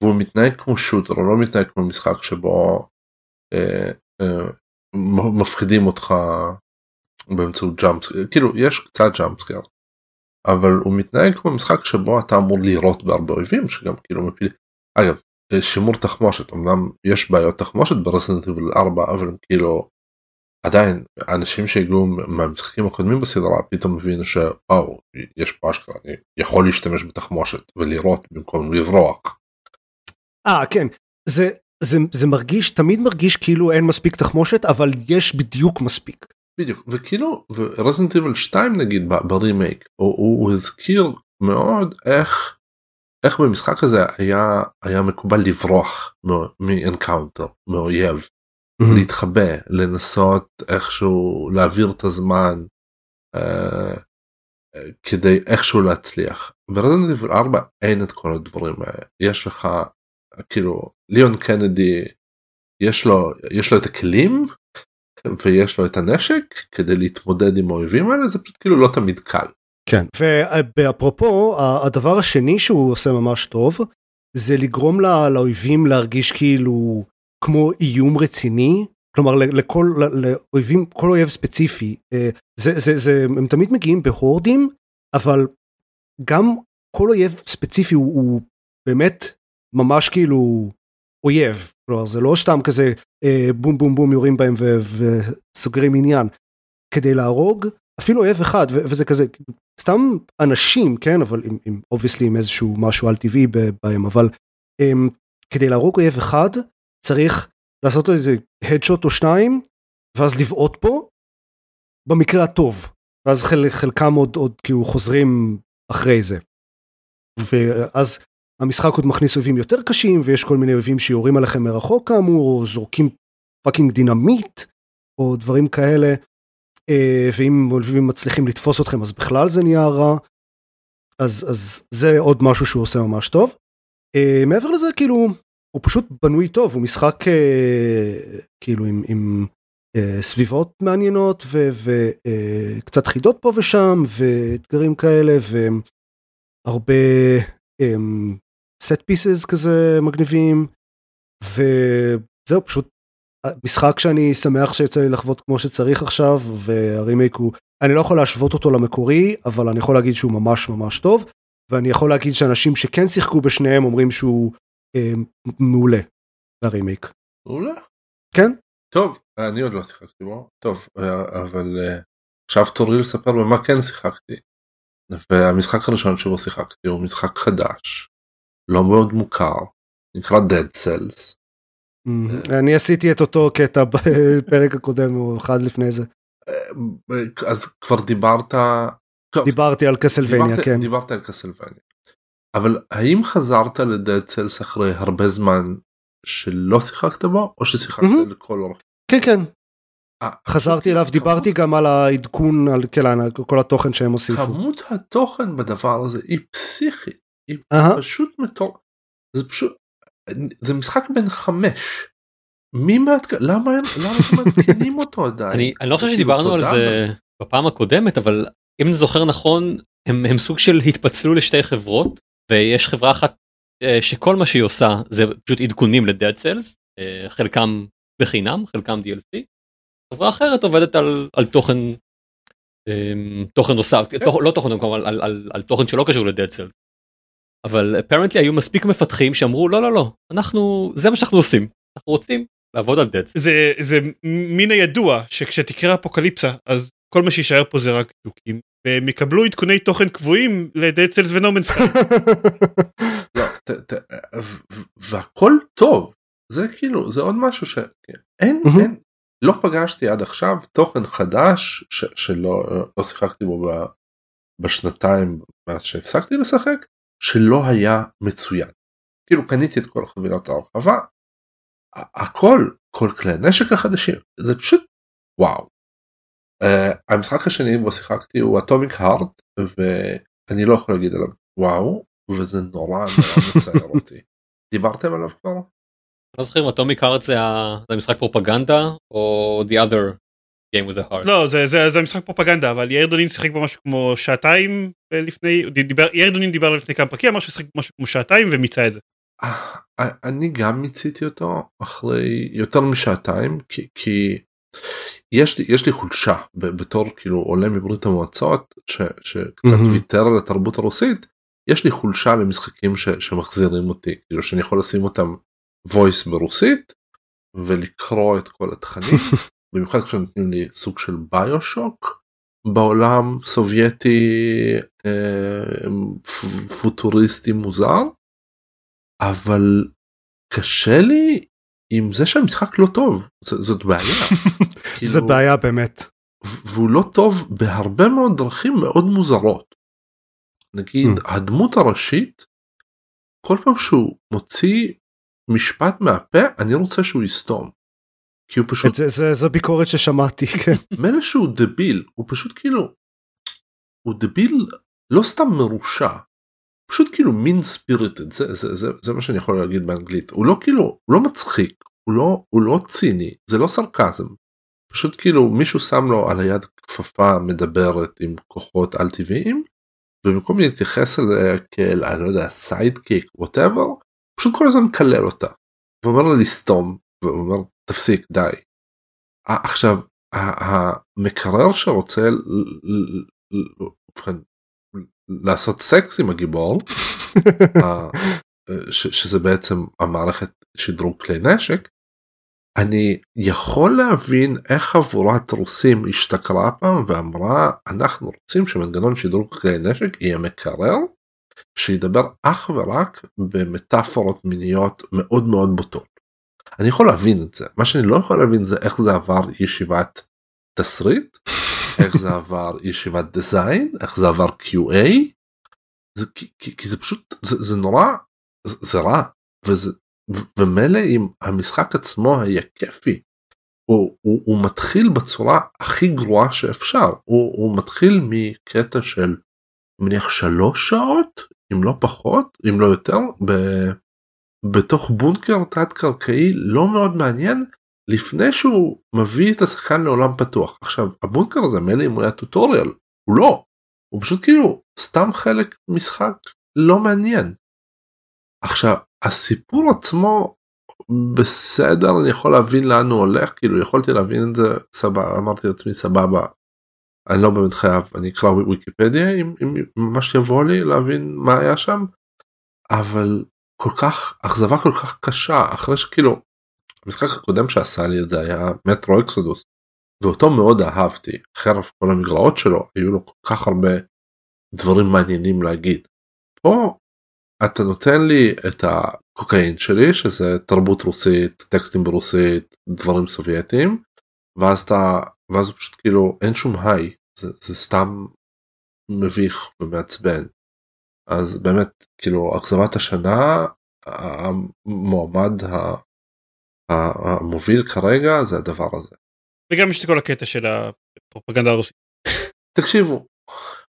והוא מתנהג כמו שוטר הוא לא מתנהג כמו משחק שבו אה, אה, מפחידים אותך באמצעות ג'אמפסקר כאילו יש קצת ג'אמפסקר אבל הוא מתנהג כמו משחק שבו אתה אמור לירות בהרבה אויבים שגם כאילו מפיל אגב שימור תחמושת אמנם יש בעיות תחמושת ברסנט איבל 4 אבל כאילו עדיין אנשים שהגיעו מהמשחקים הקודמים בסדרה פתאום הבינו שוואו יש פה אשכרה אני יכול להשתמש בתחמושת ולירות במקום לברוח. אה כן זה זה, זה מרגיש תמיד מרגיש כאילו אין מספיק תחמושת אבל יש בדיוק מספיק. בדיוק וכאילו ו Resident Evil 2 נגיד ברימייק הוא, הוא, הזכיר מאוד איך איך במשחק הזה היה היה מקובל לברוח מ encounter מאויב mm-hmm. להתחבא לנסות איכשהו להעביר את הזמן. אה, כדי איכשהו להצליח. ב Resident Evil 4 אין את כל הדברים האלה יש לך כאילו ליאון קנדי יש לו יש לו את הכלים ויש לו את הנשק כדי להתמודד עם האויבים האלה זה פשוט כאילו לא תמיד קל. כן ואפרופו הדבר השני שהוא עושה ממש טוב זה לגרום לה, לאויבים להרגיש כאילו כמו איום רציני כלומר לכל לאויבים כל אויב ספציפי אה, זה זה זה הם תמיד מגיעים בהורדים אבל גם כל אויב ספציפי הוא, הוא באמת ממש כאילו אויב. כלומר זה לא סתם כזה אה, בום בום בום יורים בהם וסוגרים עניין. כדי להרוג אפילו אויב אחד ו, וזה כזה סתם אנשים כן? אבל עם, עם obviously עם איזשהו משהו על טבעי בהם אבל um, כדי להרוג אויב אחד צריך לעשות לו איזה headshot או שניים ואז לבעוט פה במקרה הטוב. ואז חל, חלקם עוד עוד כאילו חוזרים אחרי זה. ואז המשחק עוד מכניס אויבים יותר קשים ויש כל מיני אויבים שיורים עליכם מרחוק כאמור או זורקים fucking דינמיט או דברים כאלה אה, ואם אויבים מצליחים לתפוס אתכם אז בכלל זה נהיה רע אז אז זה עוד משהו שהוא עושה ממש טוב. אה, מעבר לזה כאילו הוא פשוט בנוי טוב הוא משחק אה, כאילו עם, עם סביבות מעניינות וקצת חידות פה ושם ואתגרים כאלה והרבה סט פיסס כזה מגניבים וזהו פשוט משחק שאני שמח שיצא לי לחוות כמו שצריך עכשיו והרימייק הוא אני לא יכול להשוות אותו למקורי אבל אני יכול להגיד שהוא ממש ממש טוב ואני יכול להגיד שאנשים שכן שיחקו בשניהם אומרים שהוא אה, מעולה ברימייק. מעולה? כן. טוב אני עוד לא שיחקתי בו טוב אה, אבל uh, עכשיו תורי לספר במה כן שיחקתי. והמשחק הראשון שבו שיחקתי הוא משחק חדש לא מאוד מוכר נקרא Dead Cells. Mm-hmm. אני עשיתי את אותו קטע בפרק הקודם או אחד לפני זה. אה, אז כבר דיברת דיברתי על קסלווניה כן דיברת על קסלווניה אבל האם חזרת לדד סלס אחרי הרבה זמן שלא שיחקת בו או ששיחקת. לכל אורך? כן כן. אה, חזרתי אליו דיברתי גם על העדכון על כן, כל התוכן שהם הוסיפו. כמות התוכן בדבר הזה היא פסיכית. היא פשוט מטור... זה פשוט זה משחק בן חמש. מי מעדכ... למה הם למה הם מעדכנים אותו עדיין? אני, אני לא חושב כאילו, שדיברנו על זה בפעם הקודמת אבל אם אני זוכר נכון הם, הם סוג של התפצלו לשתי חברות ויש חברה אחת אה, שכל מה שהיא עושה זה פשוט עדכונים לדאד סלס אה, חלקם בחינם חלקם DLC. חברה אחרת עובדת על, על תוכן אה, תוכן נוסף כן. תוכ, לא תוכן כמובן על, על, על, על תוכן שלא קשור לדאד סלס. אבל אפרנטלי היו מספיק מפתחים שאמרו לא לא לא אנחנו זה מה שאנחנו עושים. אנחנו רוצים לעבוד על דאד זה זה מן הידוע שכשתקרה אפוקליפסה אז כל מה שישאר פה זה רק דוקים. והם יקבלו עדכוני תוכן קבועים לדאד סלס ונומנס והכל טוב. זה כאילו זה עוד משהו שאין אין לא פגשתי עד עכשיו תוכן חדש שלא לא שיחקתי בו בשנתיים מאז שהפסקתי לשחק שלא היה מצוין. כאילו קניתי את כל חבילות ההרחבה, הכל, כל כלי הנשק החדשים, זה פשוט וואו. Uh, המשחק השני בו שיחקתי הוא אטומיק הארט ואני לא יכול להגיד עליו וואו וזה נורא נורא מצער אותי. דיברתם עליו כבר? לא זוכר אם אטומיק הארט זה המשחק פרופגנדה או the other Game with a heart. לא זה זה זה משחק פרופגנדה אבל יאיר דונין שיחק בו משהו כמו שעתיים לפני דיבר יאיר דונין דיבר לפני כמה פרקים אמר שהוא שיחק משהו כמו שעתיים ומיצה את זה. אה, אני גם מיציתי אותו אחרי יותר משעתיים כי, כי יש לי יש לי חולשה בתור כאילו עולה מברית המועצות ש, שקצת mm-hmm. ויתר על התרבות הרוסית יש לי חולשה למשחקים ש, שמחזירים אותי כאילו שאני יכול לשים אותם voice ברוסית ולקרוא את כל התכנים במיוחד כשנותנים לי סוג של ביושוק בעולם סובייטי אה, פוטוריסטי מוזר אבל קשה לי עם זה שהמשחק לא טוב ז, זאת בעיה. כאילו, זה בעיה באמת. והוא לא טוב בהרבה מאוד דרכים מאוד מוזרות. נגיד mm. הדמות הראשית כל פעם שהוא מוציא משפט מהפה אני רוצה שהוא יסתום. כי הוא פשוט זה, זה, זו ביקורת ששמעתי כן מילא שהוא דביל הוא פשוט כאילו הוא דביל לא סתם מרושע. פשוט כאילו mean spirited זה, זה, זה, זה מה שאני יכול להגיד באנגלית הוא לא כאילו הוא לא מצחיק הוא לא הוא לא ציני זה לא סרקזם. פשוט כאילו מישהו שם לו על היד כפפה מדברת עם כוחות על טבעיים ובמקום להתייחס אליה כאל אני לא יודע sidekick whatever פשוט כל הזמן מקלל אותה. ואומר לה לסתום ואומר תפסיק די. עכשיו המקרר שרוצה לעשות סקס עם הגיבור שזה בעצם המערכת שדרוג כלי נשק אני יכול להבין איך חבורת רוסים השתכרה פעם ואמרה אנחנו רוצים שמנגנון שדרוג כלי נשק יהיה מקרר שידבר אך ורק במטאפורות מיניות מאוד מאוד בוטות. אני יכול להבין את זה. מה שאני לא יכול להבין זה איך זה עבר ישיבת תסריט איך זה עבר ישיבת דיזיין איך זה עבר QA זה, כי, כי, כי זה פשוט זה, זה נורא זה, זה רע. וזה ומילא אם המשחק עצמו היה כיפי הוא, הוא, הוא מתחיל בצורה הכי גרועה שאפשר. הוא, הוא מתחיל מקטע של מניח שלוש שעות אם לא פחות אם לא יותר ב, בתוך בונקר תת קרקעי לא מאוד מעניין לפני שהוא מביא את השחקן לעולם פתוח עכשיו הבונקר הזה מילא אם הוא היה טוטוריאל הוא לא הוא פשוט כאילו סתם חלק משחק לא מעניין. עכשיו הסיפור עצמו בסדר אני יכול להבין לאן הוא הולך כאילו יכולתי להבין את זה סבבה אמרתי לעצמי סבבה. אני לא באמת חייב אני אקרא וויקיפדיה אם, אם ממש יבוא לי להבין מה היה שם אבל כל כך אכזבה כל כך קשה אחרי שכאילו המשחק הקודם שעשה לי את זה היה מטרו אקסודוס ואותו מאוד אהבתי חרף כל המגרעות שלו היו לו כל כך הרבה דברים מעניינים להגיד. פה אתה נותן לי את הקוקאין שלי שזה תרבות רוסית טקסטים ברוסית דברים סובייטיים ואז אתה ואז פשוט כאילו אין שום היי זה, זה סתם מביך ומעצבן אז באמת כאילו אכזבת השנה המועמד המוביל כרגע זה הדבר הזה. וגם יש את כל הקטע של הפרופגנדה הרוסית. תקשיבו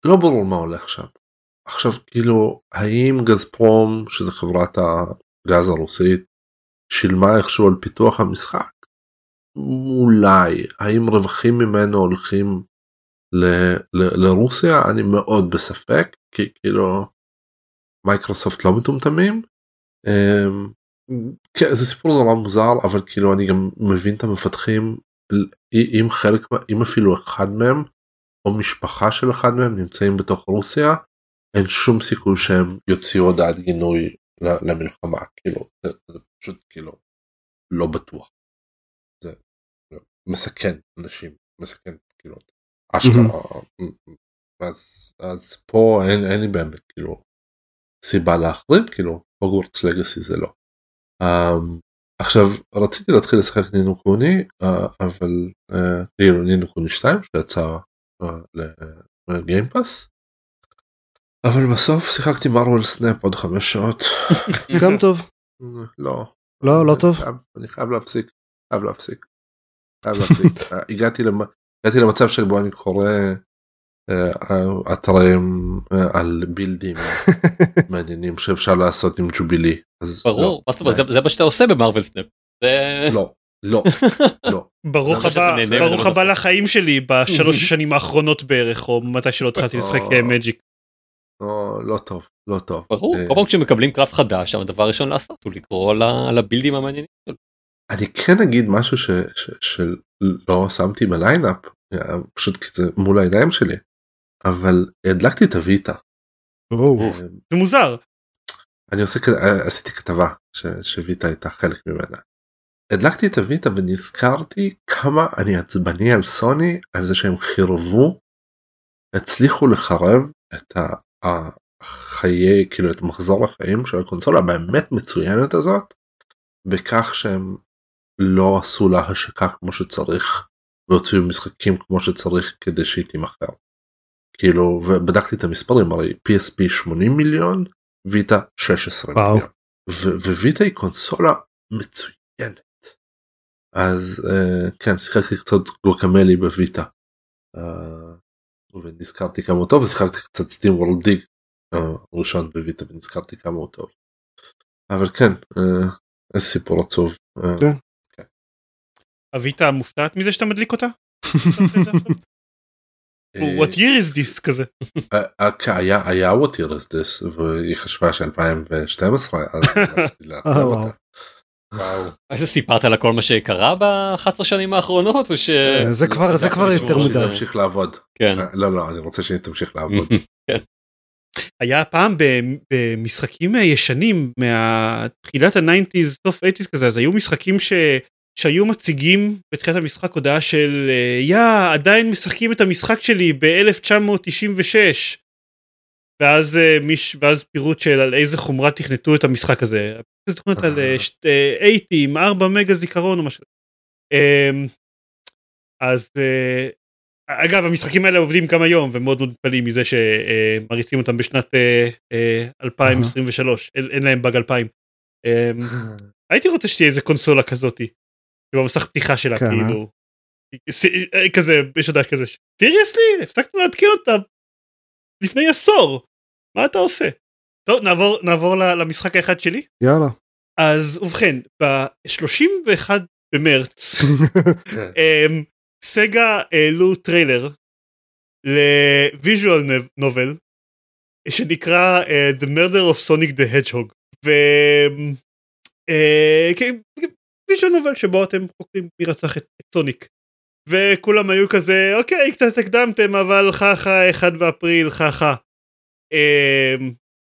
לא ברור מה הולך שם. עכשיו כאילו האם גזפרום שזה חברת הגז הרוסית שילמה איכשהו על פיתוח המשחק? אולי האם רווחים ממנו הולכים ל, ל, לרוסיה אני מאוד בספק כי כאילו מייקרוסופט לא מטומטמים. אמ, כן, זה סיפור נורא מוזר אבל כאילו אני גם מבין את המפתחים אם חלק אם אפילו אחד מהם או משפחה של אחד מהם נמצאים בתוך רוסיה אין שום סיכוי שהם יוציאו הודעת גינוי למלחמה כאילו זה, זה פשוט כאילו לא בטוח. זה מסכן אנשים מסכן כאילו אשכרה אז אז פה אין, אין לי באמת כאילו סיבה להחרים כאילו Hogwarts Legacy זה לא. Um, עכשיו רציתי להתחיל לשחק Ni no Kuni uh, אבל uh, כאילו Ni no Kuni 2 שיצא ל Game Pass. אבל בסוף שיחקתי Marvel Snap עוד חמש שעות. גם טוב. לא. לא לא טוב. אני חייב להפסיק. חייב להפסיק. חייב להפסיק. הגעתי למצב שבו אני קורא אה, אתרים אה, על בילדים מעניינים שאפשר לעשות עם ג'ובילי. ברור, לא, זה מה שאתה עושה במרוויל סנאפ. לא. לא, לא. ברוך הבא, ברוך הבא לחיים שלי בשלוש השנים האחרונות בערך, או מתי שלא התחלתי לשחק מג'יק. לא טוב, לא טוב. ברור, כל פעם כשמקבלים קלף חדש, הדבר הראשון לעשות הוא לקרוא לבילדים המעניינים שלו. אני כן אגיד משהו שלא שמתי בליינאפ, פשוט כי זה מול העיניים שלי, אבל הדלקתי את הוויטה. זה מוזר. אני עושה, עשיתי כתבה שוויטה הייתה חלק ממנה. הדלקתי את הוויטה ונזכרתי כמה אני עצבני על סוני על זה שהם חירבו הצליחו לחרב את החיי כאילו את מחזור החיים של הקונסולה באמת מצוינת הזאת בכך שהם לא עשו לה השקה כמו שצריך והוציאו משחקים כמו שצריך כדי שהיא תימכר. כאילו ובדקתי את המספרים הרי PSP 80 מיליון ויטה 16 וואו. מיליון וויטה היא קונסולה מצוינת. אז uh, כן שיחקתי קצת גוקמלי בוויטה. Uh, ונזכרתי כמה הוא טוב ושיחקתי קצת סטים וורלד דיג הראשון בוויטה ונזכרתי כמה הוא טוב. אבל כן איזה סיפור עצוב. כן. הוויטה מופתעת מזה שאתה מדליק אותה? what year is this כזה. היה what year is this והיא חשבה ש2012 וואו. איזה סיפרת לה כל מה שקרה ב-11 שנים האחרונות או ש... זה כבר זה כבר יותר מדי. תמשיך לעבוד. כן. לא לא אני רוצה שהיא תמשיך לעבוד. היה פעם במשחקים ישנים מתחילת ה nineties סוף eighties כזה אז היו משחקים ש... שהיו מציגים בתחילת המשחק הודעה של יא עדיין משחקים את המשחק שלי ב-1996 ואז מיש ואז פירוט של על איזה חומרה תכנתו את המשחק הזה. תוכניות על 80 4 מגה זיכרון או משהו. אז אגב המשחקים האלה עובדים גם היום ומאוד מאוד מתפלאים מזה שמריצים אותם בשנת 2023 אין להם באג 2000. הייתי רוצה שתהיה איזה קונסולה כזאתי. במסך פתיחה שלה כאילו. כזה יש הודעה כזה סיריוסלי הפסקנו להתקין אותה לפני עשור? מה אתה עושה. טוב נעבור נעבור למשחק האחד שלי. יאללה. אז ובכן ב-31 במרץ סגה העלו טריילר ל visual novel שנקרא The Murder of Sonic the Hedgehog visual novel שבו אתם חוקרים מי רצח את סוניק וכולם היו כזה אוקיי קצת הקדמתם אבל חכה 1 באפריל חכה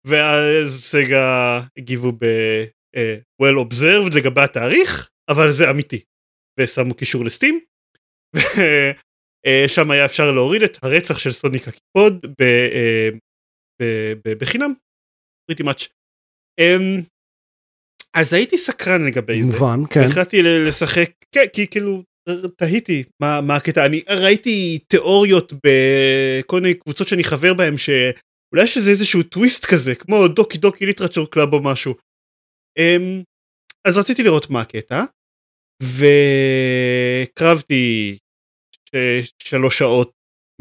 ואז סגה הגיבו ב well observed לגבי התאריך אבל זה אמיתי ושמו קישור ל Steam ושם היה אפשר להוריד את הרצח של סוניק הקיפוד בחינם. pretty much. אז הייתי סקרן לגבי זה. מובן, כן. החלטתי לשחק, כן, כי כאילו תהיתי מה, מה הקטע, אני ראיתי תיאוריות בכל מיני קבוצות שאני חבר בהם שאולי יש איזה איזשהו טוויסט כזה, כמו Doki Doki Literature Club או משהו. אז רציתי לראות מה הקטע, וקרבתי שלוש שעות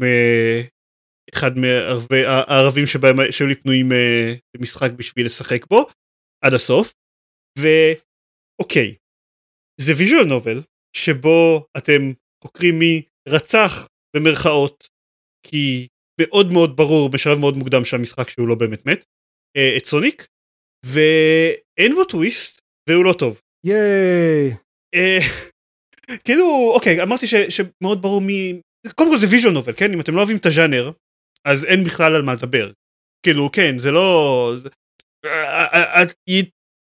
מאחד מהערבים שבהם שהיו לי פנויים למשחק בשביל לשחק בו עד הסוף ואוקיי זה ויז'ואל נובל שבו אתם חוקרים מי רצח במרכאות כי מאוד מאוד ברור בשלב מאוד מוקדם של המשחק שהוא לא באמת מת את סוניק ואין בו טוויסט והוא לא טוב. ייי. כאילו אוקיי אמרתי ש, שמאוד ברור מי קודם כל זה visual novel כן אם אתם לא אוהבים את הז'אנר אז אין בכלל על מה לדבר כאילו כן זה לא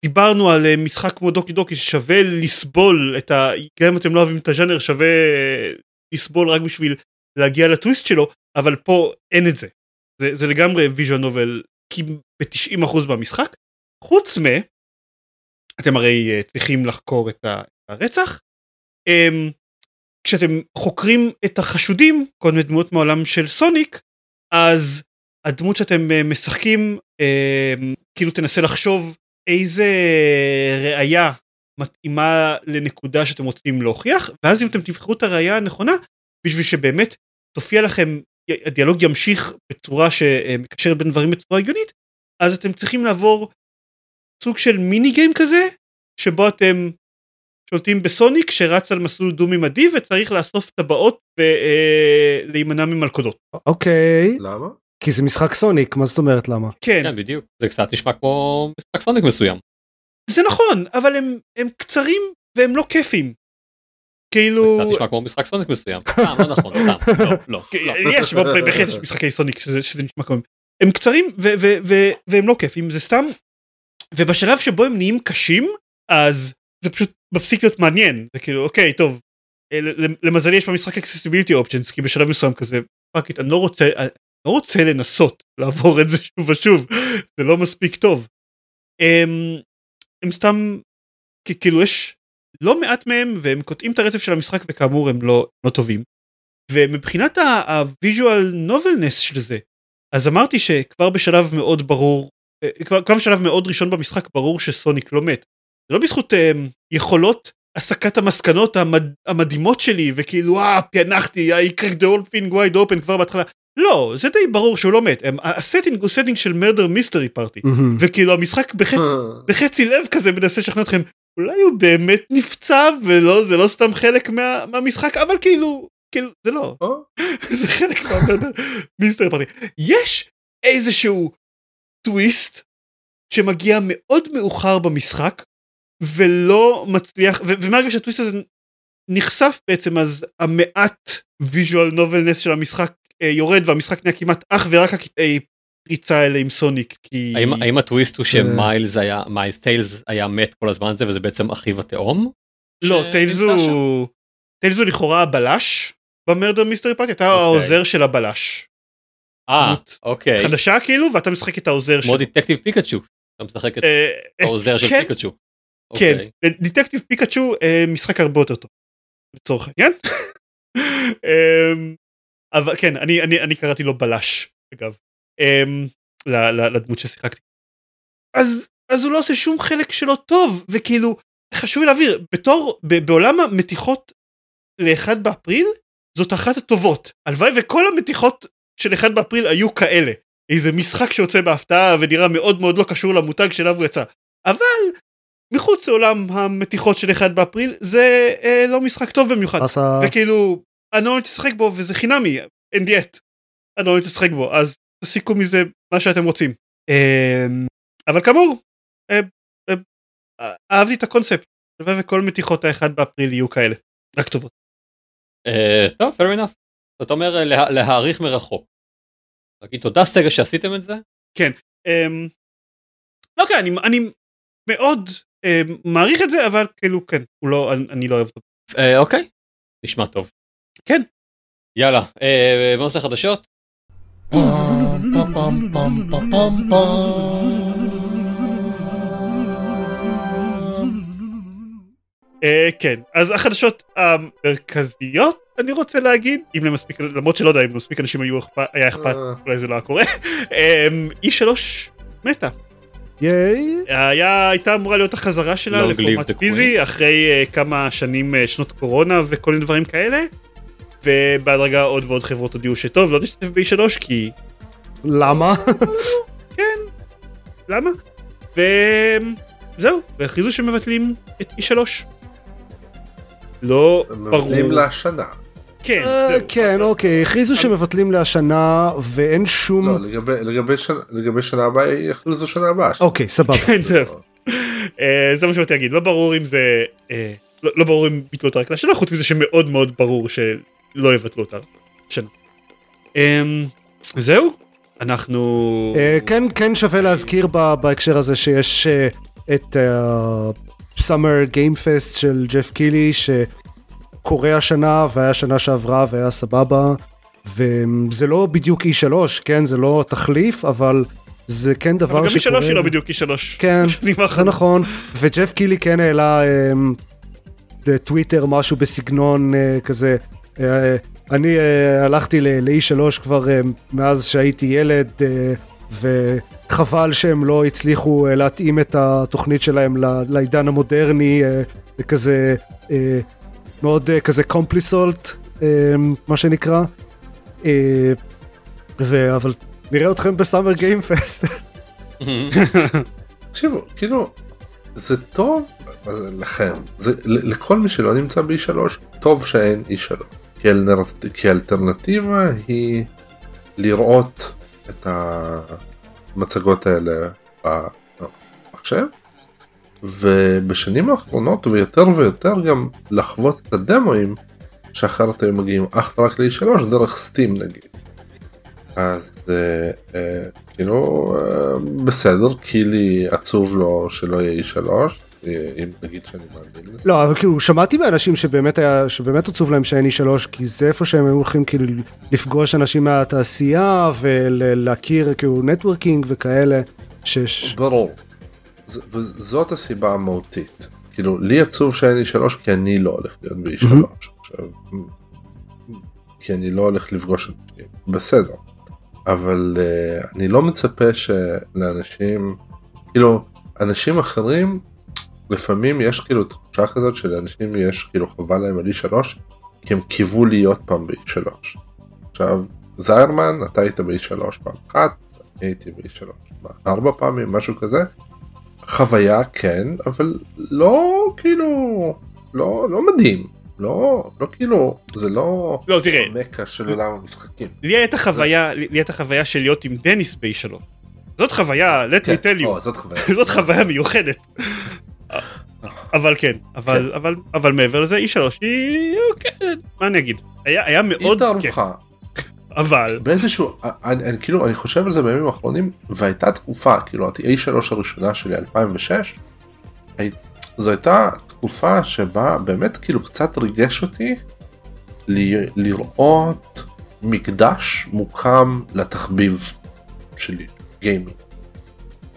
דיברנו על משחק כמו Doki Doki ששווה לסבול את ה... גם אם אתם לא אוהבים את הז'אנר שווה לסבול רק בשביל להגיע לטוויסט שלו אבל פה אין את זה. זה, זה לגמרי visual novel ב-90% במשחק חוץ מ... אתם הרי צריכים לחקור את הרצח. כשאתם חוקרים את החשודים כל מיני דמויות מעולם של סוניק אז הדמות שאתם משחקים כאילו תנסה לחשוב איזה ראייה מתאימה לנקודה שאתם רוצים להוכיח ואז אם אתם תבחרו את הראייה הנכונה בשביל שבאמת תופיע לכם הדיאלוג ימשיך בצורה שמקשרת בין דברים בצורה הגיונית אז אתם צריכים לעבור סוג של מיני גיים כזה שבו אתם שולטים בסוניק שרץ על מסלול דו מימדי וצריך לאסוף טבעות ולהימנע ממלכודות. אוקיי. למה? כי זה משחק סוניק מה זאת אומרת למה? כן. כן בדיוק זה קצת נשמע כמו משחק סוניק מסוים. זה נכון אבל הם הם קצרים והם לא כיפים. כאילו... זה קצת נשמע כמו משחק סוניק מסוים. סתם לא נכון סתם לא לא. יש בהחלט יש משחקי סוניק שזה נשמע כמו הם קצרים והם לא כיפים זה סתם ובשלב שבו הם נהיים קשים אז זה פשוט מפסיק להיות מעניין זה כאילו אוקיי טוב למזלי יש במשחק accessibility options כי בשלב מסוים כזה fuck it אני לא רוצה לא רוצה לנסות לעבור את זה שוב ושוב זה לא מספיק טוב. הם, הם סתם כאילו יש לא מעט מהם והם קוטעים את הרצף של המשחק וכאמור הם לא, לא טובים. ומבחינת ה visual novelness של זה אז אמרתי שכבר בשלב מאוד ברור אה, כבר, כבר בשלב מאוד ראשון במשחק ברור שסוניק לא מת. זה לא בזכות um, יכולות הסקת המסקנות המד, המדהימות שלי וכאילו אה פענחתי I cracked the whole thing wide open כבר בהתחלה לא זה די ברור שהוא לא מת. הם, ה setting הוא setting של murder mystery party. וכאילו המשחק בחצי, בחצי לב כזה מנסה לשכנע אתכם אולי הוא באמת נפצע ולא זה לא סתם חלק מה, מהמשחק אבל כאילו כאילו זה לא. או, זה חלק מה murder mystery party יש איזשהו טוויסט שמגיע מאוד מאוחר במשחק ולא מצליח ו- ומהרגע שהטוויסט הזה נחשף בעצם אז המעט visual novelness של המשחק אה, יורד והמשחק נהיה כמעט אך ורק הקטעי פריצה האלה עם סוניק כי האם, האם הטוויסט הוא שמיילס היה מיילס טיילס היה מת כל הזמן הזה וזה בעצם אחיו התאום? לא טיילס? הוא טיילס הוא לכאורה הבלש ב murder mystery party אתה אוקיי. העוזר של הבלש אה אוקיי חדשה כאילו ואתה משחק את העוזר כמו שלו. דטקטיב פיקצ'ו אתה משחק את אה, אה, העוזר של כן, פיקצ'ו. כן, אוקיי. דטקטיב פיקאצ'ו אה, משחק הרבה יותר טוב. לצורך העניין. אבל כן אני אני אני קראתי לו בלש אגב. אמ, ל- ל- לדמות ששיחקתי. אז אז הוא לא עושה שום חלק שלו טוב וכאילו חשוב לי להבהיר בתור ב- בעולם המתיחות לאחד באפריל זאת אחת הטובות. הלוואי וכל המתיחות של אחד באפריל היו כאלה. איזה משחק שיוצא בהפתעה ונראה מאוד מאוד לא קשור למותג שאליו הוא יצא. אבל מחוץ לעולם המתיחות של אחד באפריל זה אה, לא משחק טוב במיוחד. עשה וכאילו אני לא רוצה לשחק בו וזה חינמי אין דיאט. אני לא רוצה לשחק בו אז תסיקו מזה מה שאתם רוצים. אמ, אבל כאמור אה, אה, אה, אהבתי את הקונספט. הלוואי וכל מתיחות האחד באפריל יהיו כאלה. רק טובות. אה, טוב fair enough. זאת אומרת לה, להעריך מרחוק. להגיד תודה סגה שעשיתם את זה. אמ, לא כן אני, אני מאוד אמ, מעריך את זה אבל כאילו כן לא אני, לא אוהב אותו. אה, אוקיי. נשמע טוב. כן. יאללה אה, בוא נעשה חדשות. אה, כן אז החדשות המרכזיות אני רוצה להגיד אם למספיק למרות שלא יודע אם למספיק אנשים היו אכפת היה אכפת אה, אולי זה לא היה קורה. אמ, E3 מתה. ייי. הייתה אמורה להיות החזרה שלה live לפורמט פיזי אחרי כמה שנים שנות קורונה וכל מיני דברים כאלה. ובהדרגה עוד ועוד חברות הודיעו שטוב לא נשתתף ב-E3 כי למה? כן למה וזהו והכריזו שמבטלים את E3. לא ברור מבטלים להשנה. כן אה. כן אוקיי הכריזו שמבטלים להשנה ואין שום לא, לגבי- שנה- הבאה יכריזו שנה הבאה. אוקיי סבבה כן זהו. אה, זה מה שבאתי להגיד לא ברור אם זה אה, לא לא ברור אם ביטלו אותה רק לשנה חוץ מזה שמאוד מאוד ברור שלא יבטלו אותה שנה. אמ, זהו אנחנו אה, כן כן שווה להזכיר ב- בהקשר הזה שיש אה, את סאמר גיים פסט של ג'ף קילי שקורה השנה והיה שנה שעברה והיה סבבה וזה לא בדיוק E3 כן זה לא תחליף אבל זה כן דבר אבל גם שקורה. E3 היא לא בדיוק E3. כן, זה. נכון, וג'ף קילי כן העלה אמ, בטוויטר משהו בסגנון אה, כזה, אה, אני אה, הלכתי ל- ל-E3 כבר אה, מאז שהייתי ילד, אה, וחבל שהם לא הצליחו אה, להתאים את התוכנית שלהם לעידן המודרני, אה, זה כזה אה, מאוד אה, כזה קומפליסולט, מה שנקרא. אה, ו- אבל נראה אתכם בסאמר גיימפסט. תקשיבו, כאילו, זה טוב לכם, זה, לכל מי שלא נמצא ב-E3, טוב שאין E3. האלטרנטיבה היא לראות את המצגות האלה במחשב, ובשנים האחרונות ויותר ויותר גם לחוות את הדמוים שאחרת היו מגיעים אך ורק ל-E3 דרך סטים נגיד. אז אה, אה, כאילו אה, בסדר כי לי עצוב לו שלא יהיה E3 אה, אם נגיד שאני מאמין לזה. לא, אבל כאילו, שמעתי מאנשים שבאמת היה, שבאמת עצוב להם שאין E3, כי זה איפה שהם היו הולכים כאילו לפגוש אנשים מהתעשייה ולהכיר כאילו נטוורקינג וכאלה. שש... ברור. וזאת הסיבה המהותית. כאילו לי עצוב שאין לי שלוש כי אני לא הולך להיות ב-E3 עכשיו. כי אני לא הולך לפגוש אנשים. בסדר. אבל uh, אני לא מצפה שלאנשים כאילו אנשים אחרים לפעמים יש כאילו תחושה כזאת שלאנשים יש כאילו חבל להם על E3 כי הם קיוו להיות פעם ב-E3. עכשיו זיירמן אתה היית ב-E3 פעם אחת, אני הייתי ב-E3 ארבע פעמים משהו כזה. חוויה כן אבל לא כאילו לא לא מדהים לא לא כאילו זה לא לא תראה מכה של עולם המשחקים. לי הייתה חוויה לי הייתה חוויה של להיות עם דניס ב-E3. זאת חוויה let כן, me tell you. זאת חוויה מיוחדת. אבל כן אבל אבל אבל מעבר לזה E3 היא כן מה אני אגיד היה היה מאוד כיף. אבל באיזשהו אני, אני כאילו אני חושב על זה בימים האחרונים והייתה תקופה כאילו ה-A3 הראשונה שלי 2006 הי, זו הייתה תקופה שבה באמת כאילו קצת ריגש אותי ל, לראות מקדש מוקם לתחביב שלי גיימינג.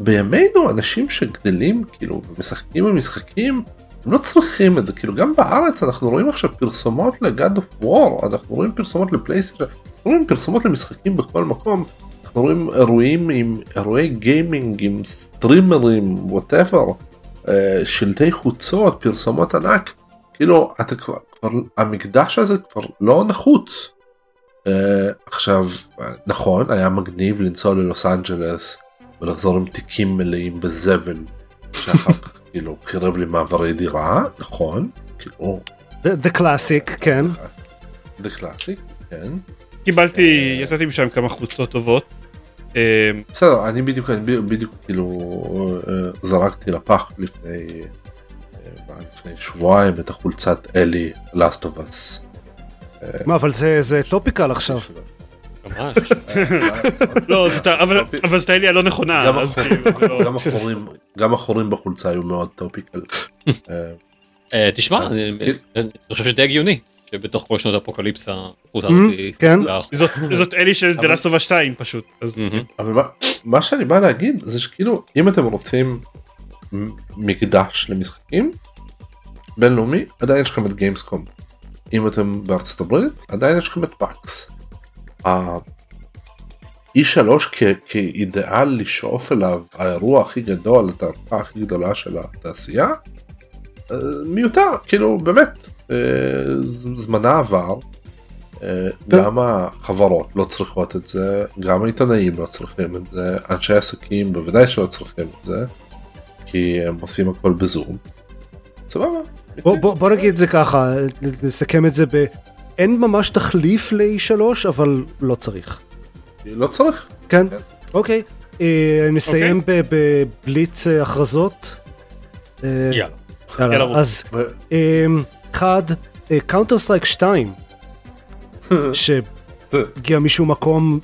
בימינו אנשים שגדלים כאילו ומשחקים במשחקים הם לא צריכים את זה כאילו גם בארץ אנחנו רואים עכשיו פרסומות לגד אוף וור אנחנו רואים פרסומות לפלייסטיישן אנחנו רואים פרסומות למשחקים בכל מקום אנחנו רואים אירועים עם אירועי גיימינג עם סטרימרים whatever שלטי חוצות פרסומות ענק כאילו אתה כבר, כבר המקדש הזה כבר לא נחוץ. Uh, עכשיו נכון היה מגניב לנסוע ללוס אנג'לס ולחזור עם תיקים מלאים בזבל שאחר כך כאילו חירב לי מעברי דירה נכון כאילו The, the classic, כן. זה קלאסי כן קיבלתי יצאתי משם כמה חולצות טובות. אה, בסדר אני בדיוק בדיוק כאילו אה, זרקתי לפח לפני אה, לפני שבועיים את החולצת E3 לאסט אוף אס. מה, אבל זה, זה topical עכשיו. ממש. לא אבל זאת לא נכונה. גם החורים- כאילו, לא- גם החורים גם החורים בחולצה היו מאוד טופיקל. אה, תשמע אני חושב שזה די הגיוני שבתוך כל שנות אפוקליפסה החולצה Mm, הזאת כן. זאת אלי של דלסובה 2 פשוט. אבל מה, מה שאני בא להגיד זה שכאילו אם אתם רוצים מקדש למשחקים בינלאומי עדיין יש לכם את גיימסקום. אם אתם בארצות הברית עדיין יש לכם את PAX. E3 כ- כאידאל לשאוף אליו האירוע הכי גדול התערוכה הכי גדולה של התעשייה אה, מיותר כאילו באמת אה, זמנה עבר. אה, גם החברות לא צריכות את זה גם העיתונאים לא צריכים את זה אנשי עסקים בוודאי שלא צריכים את זה כי הם עושים הכל בזום. סבבה. בוא, בוא, בוא נגיד את זה ככה, נסכם את זה ב... אין ממש תחליף ל-E3, אבל לא צריך. לא צריך. כן? כן. אוקיי. אה, נסיים ב- בבליץ אה, הכרזות. אה, יאללה. יאללה. אז אחד, קאונטר סטרייק 2, שהגיע משום מקום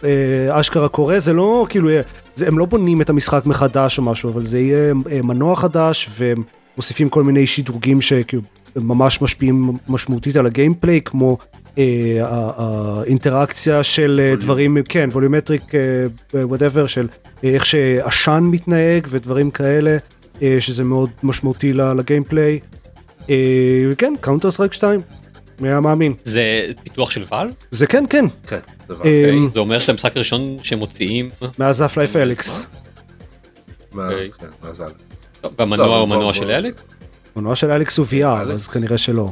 אשכרה קורה, זה לא כאילו, זה, הם לא בונים את המשחק מחדש או משהו, אבל זה יהיה מנוע חדש, והם מוסיפים כל מיני שדרוגים שכאילו ממש משפיעים משמעותית על ה gameplay, כמו האינטראקציה של אה, דברים, כן, volumetric, whatever, של אה, איך שעשן מתנהג ודברים כאלה, אה, שזה מאוד משמעותי ל gameplay. אה, כן, קאונטר סטרייק 2, מי היה מאמין? זה פיתוח של ואלב? זה כן, כן, כן. אה, אוקיי, זה אומר שזה המשחק הראשון שמוציאים מאז אף לייף אליקס. מאז, מאז א'. והמנוע לא, הוא מנוע. של אלק? מנוע של אליקס הוא VR, אז אליקס. כנראה שלא.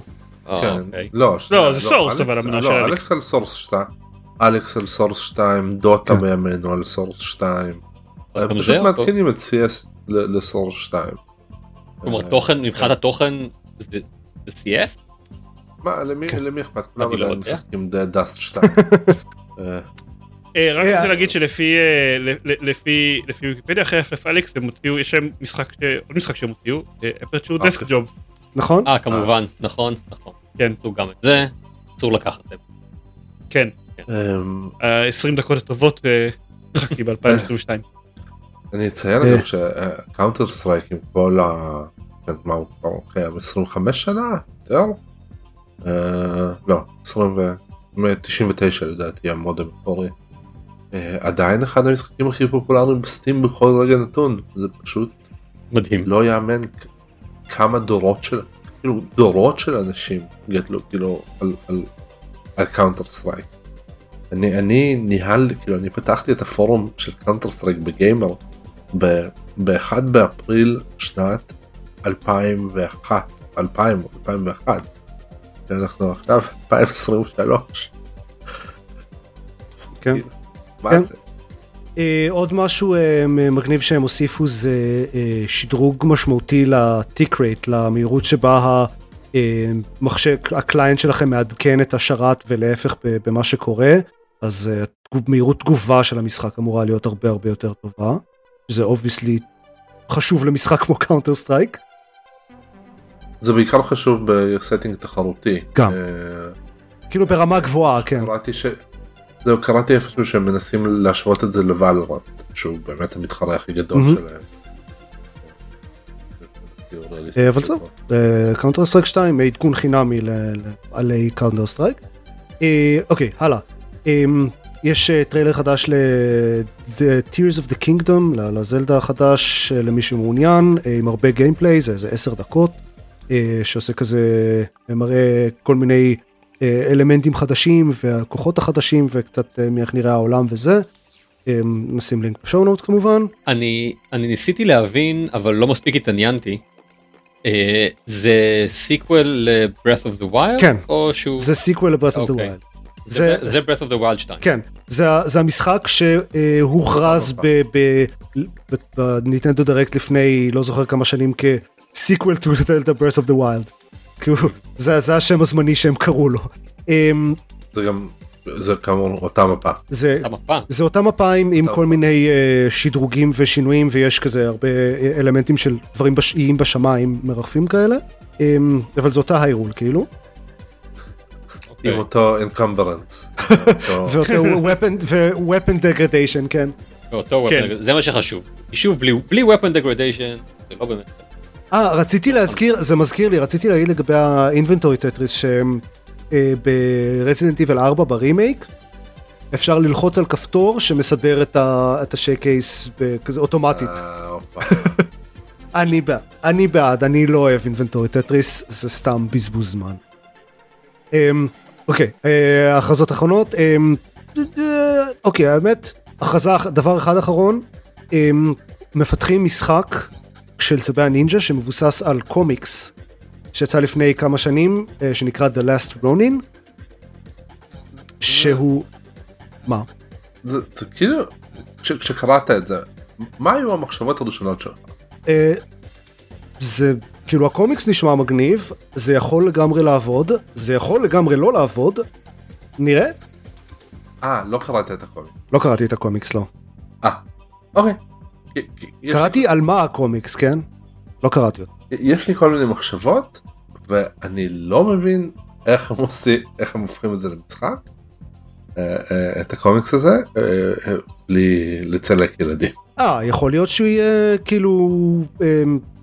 אה, כן. אוקיי. לא, שנייה, זה סורס, אלכס- אבל המנוע לא, של אליקס. אלכס על סורס 2. אלכס על סורס 2 דוטה כן. בימינו על סורס 2. אז הם פשוט מעדכנים את CS ל- לסורס 2. כלומר אה, תוכן מבחינת התוכן זה CS? מה למי כן. למי אכפת כולם לא עדיין. משחקים דאסט 2. אה, אה, רק רוצה. להגיד שלפי ל- ל- לפי לפי ויקיפדיה אחרי אפלף אליקס הם הוציאו יש להם משחק עוד משחק שהם הוציאו אפרצ'ור. דסק ג'וב נכון? אה כמובן נכון נכון. כן. עשו גם את זה אסור לקחת את זה. כן אמ, ה-20 דקות הטובות אה, שיחקתי ב-2022 אני אציין אה. אגב שקאונטר סטרייק עם כל ה... כן, מה הוא כבר קיים 25 שנה? יותר? אה, לא 20 ו... מ-99 לדעתי המוד המקורי. אה, עדיין אחד המשחקים הכי פופולריים בסטים בכל רגע נתון זה פשוט מדהים. לא יאמן כמה דורות של כאילו דורות של אנשים גדלו כאילו על, על, על קאונטר סטרייק. אני אני ניהל כאילו אני פתחתי את הפורום של קאונטר סטרייק בגיימר ב-1 באפריל שנת 2001 2000 או 2001 אנחנו עכשיו 2023. כן. מה כן. זה? אה, עוד משהו אה, מגניב שהם הוסיפו זה אה, שדרוג משמעותי לטיק רייט, למהירות שבה המחשב, הקליינט שלכם מעדכן את השרת ולהפך במה שקורה, אז התגוב- מהירות תגובה של המשחק אמורה להיות הרבה הרבה יותר טובה, שזה obviously חשוב למשחק כמו Counter Strike. זה בעיקר חשוב ב setting תחרותי. גם. אה, כאילו ברמה גבוהה, כן. קראתי ש... זהו, קראתי איפשהו שהם מנסים להשוות את זה ל Valorant, שהוא באמת המתחרה הכי גדול. שלהם. אה, אבל זהו. Counter Strike 2 עדכון חינמי לבעלי Counter Strike. אה, אוקיי הלאה. אמ, יש אה, טריילר חדש ל- The Tears of the Kingdom לזלדה החדש אה, למי שמעוניין אה, עם הרבה gameplay זה איזה 10 דקות אה, שעושה כזה מראה כל מיני אה, אלמנטים חדשים והכוחות החדשים וקצת אה, מאיך נראה העולם וזה. אה, נשים לינק ב show note כמובן. אני אני ניסיתי להבין אבל לא מספיק התעניינתי. אה, זה sequel ל-breath of the wild כן. או שהוא זה sequel ל-Breath of the אוקיי. Wild. זה זה breath of the wild 2 כן, זה, זה המשחק שהוכרז ב Nintendo Direct לפני לא זוכר כמה שנים כ-sequel to Zelda Breath of the Wild. כאילו, זה, זה השם הזמני שהם קראו לו. אמ, זה גם, זה כאמור אותה מפה. זה, המפה זה אותה מפה עם, עם. כל מיני uh, שדרוגים ושינויים ויש כזה הרבה אה, אלמנטים של דברים בש- איים בשמיים מרחפים כאלה. Um, אבל זה אותה היירול כאילו. אוקיי. עם אותו encumbrance. ואותו weapon, ו-weapon degradation, כן. אותו כן. weapon- זה מה שחשוב. שוב בלי בלי weapon degradation זה לא באמת. אה, רציתי להזכיר, זה מזכיר לי, רציתי להגיד לגבי ה inventory Tetris שהם אה, ב Resident Evil 4 ברימייק, אפשר ללחוץ על כפתור שמסדר את, ה, את ה suitcase כזה אוטומטית. אה. אני בעד, אני בעד, אני לא אוהב inventory Tetris, זה סתם בזבוז זמן. אמ, אוקיי, אה, הכרזות אחרונות. אמ, אה, אוקיי, האמת, הכרזה, דבר אחד אחרון, אמ, מפתחים משחק של צבי הנינג'ה שמבוסס על קומיקס שיצא לפני כמה שנים, אה, שנקרא The Last Ronin, שהוא... מה? זה זה כאילו, כש- כשקראת את זה, מה היו המחשבות הראשונות שלך? אה, זה כאילו הקומיקס נשמע מגניב, זה יכול לגמרי לעבוד, זה יכול לגמרי לא לעבוד, נראה. אה, לא קראת את הכל. לא קראתי את הקומיקס, לא. אה, אוקיי. קראתי על מה הקומיקס, כן? לא קראתי אותו. יש לי כל מיני מחשבות, ואני לא מבין איך הם עושים, איך הם הופכים את זה למשחק, אה, אה, את הקומיקס הזה, אה, אה, בלי לצלק ילדים. אה, יכול להיות שהוא יהיה כאילו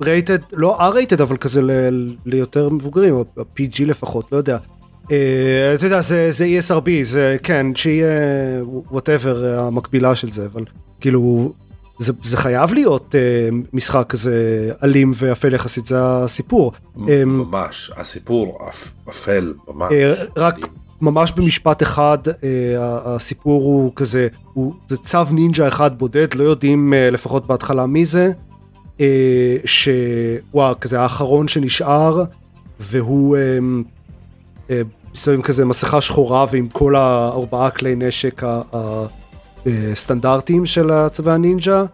rated, לא R-rated, אבל כזה ל- ליותר מבוגרים, או PG לפחות, לא יודע. אתה יודע, זה, זה ESRB, זה כן, שיהיה whatever המקבילה של זה, אבל כאילו, זה, זה חייב להיות אה, משחק כזה אלים ואפל יחסית, זה הסיפור. אה, ממש, הסיפור אפ- אפל, ממש. אה, רק. ממש במשפט אחד, אה, הסיפור הוא כזה, הוא, זה צו נינג'ה אחד בודד, לא יודעים אה, לפחות בהתחלה מי זה, אה, שהוא כזה האחרון שנשאר, והוא אה, אה, מסתובב עם כזה מסכה שחורה ועם כל הארבעה כלי נשק ה- ה- אה, הסטנדרטיים של הצבא הנינג'ה,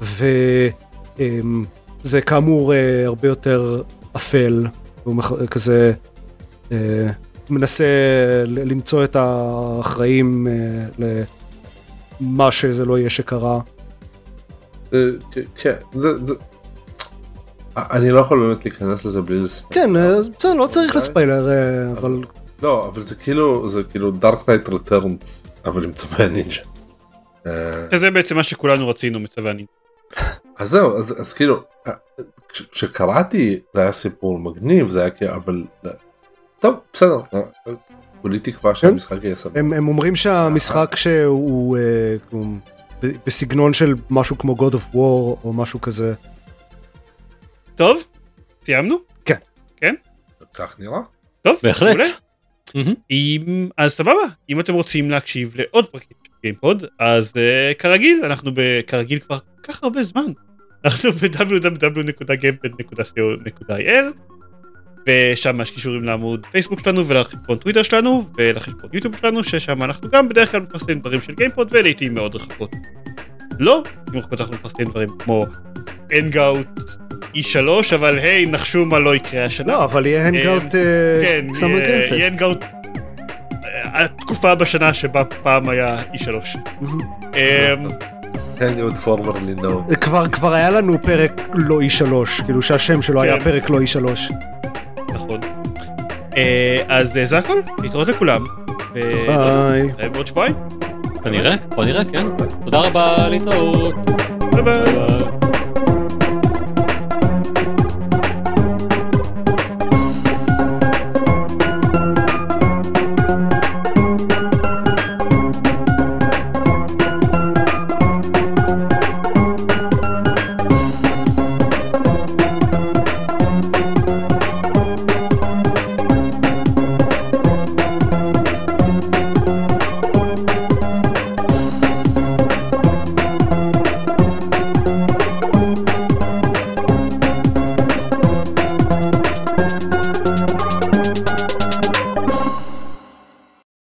וזה כאמור אה, הרבה יותר אפל, הוא כזה אה, מנסה למצוא את האחראים למה שזה לא יהיה שקרה. כ- כן, זה, זה... אני לא יכול באמת להיכנס לזה בלי לספיילר. כן, בסדר, לא צריך אוקיי. לספיילר, אבל לא, אבל זה כאילו, זה כאילו Dark Knight Returns, אבל עם צבי נינג'ה. שזה בעצם מה שכולנו רצינו מצבי הנינג'ה. אז זהו, אז, אז כאילו, אה, כש- כשקראתי זה היה סיפור מגניב, זה היה כאילו, אבל... אה, טוב, בסדר, אה, כולי תקווה שהמשחק יהיה סבבה. הם, הם אומרים שהמשחק שהוא אה, כמו ב- בסגנון של משהו כמו God of War או משהו כזה. טוב, סיימנו? כך נראה. טוב, בהחלט. אם אז סבבה אם אתם רוצים להקשיב לעוד פרקים גיימפוד אז uh, כרגיל אנחנו ב- כרגיל כבר כל כך הרבה זמן אנחנו ב- www.gamepod.co.il ושם יש קישורים לעמוד פייסבוק שלנו ולחשבון טוויטר שלנו ולחשבון יוטיוב שלנו ששם אנחנו גם בדרך כלל מפרסמים דברים של גיימפוד ולעיתים מאוד רחוקות. לעיתים רחוקות אנחנו מפרסמים דברים כמו hangout E3 אבל היי נחשו מה לא יקרה השנה. לא אבל יהיה hangout Summer יהיה- Game Fest. התקופה בשנה שבה פעם היה E3. אמ, hangout formerly known. כבר כבר היה לנו פרק לא E3 כאילו שהשם שלו היה כן. פרק לא E3. נכון. אה, אז אה, זה הכל, להתראות לכולם. ביי. נתראה בעוד שבועיים. כנראה, בוא נראה, כן. תודה רבה, להתראות. ביי. ביי.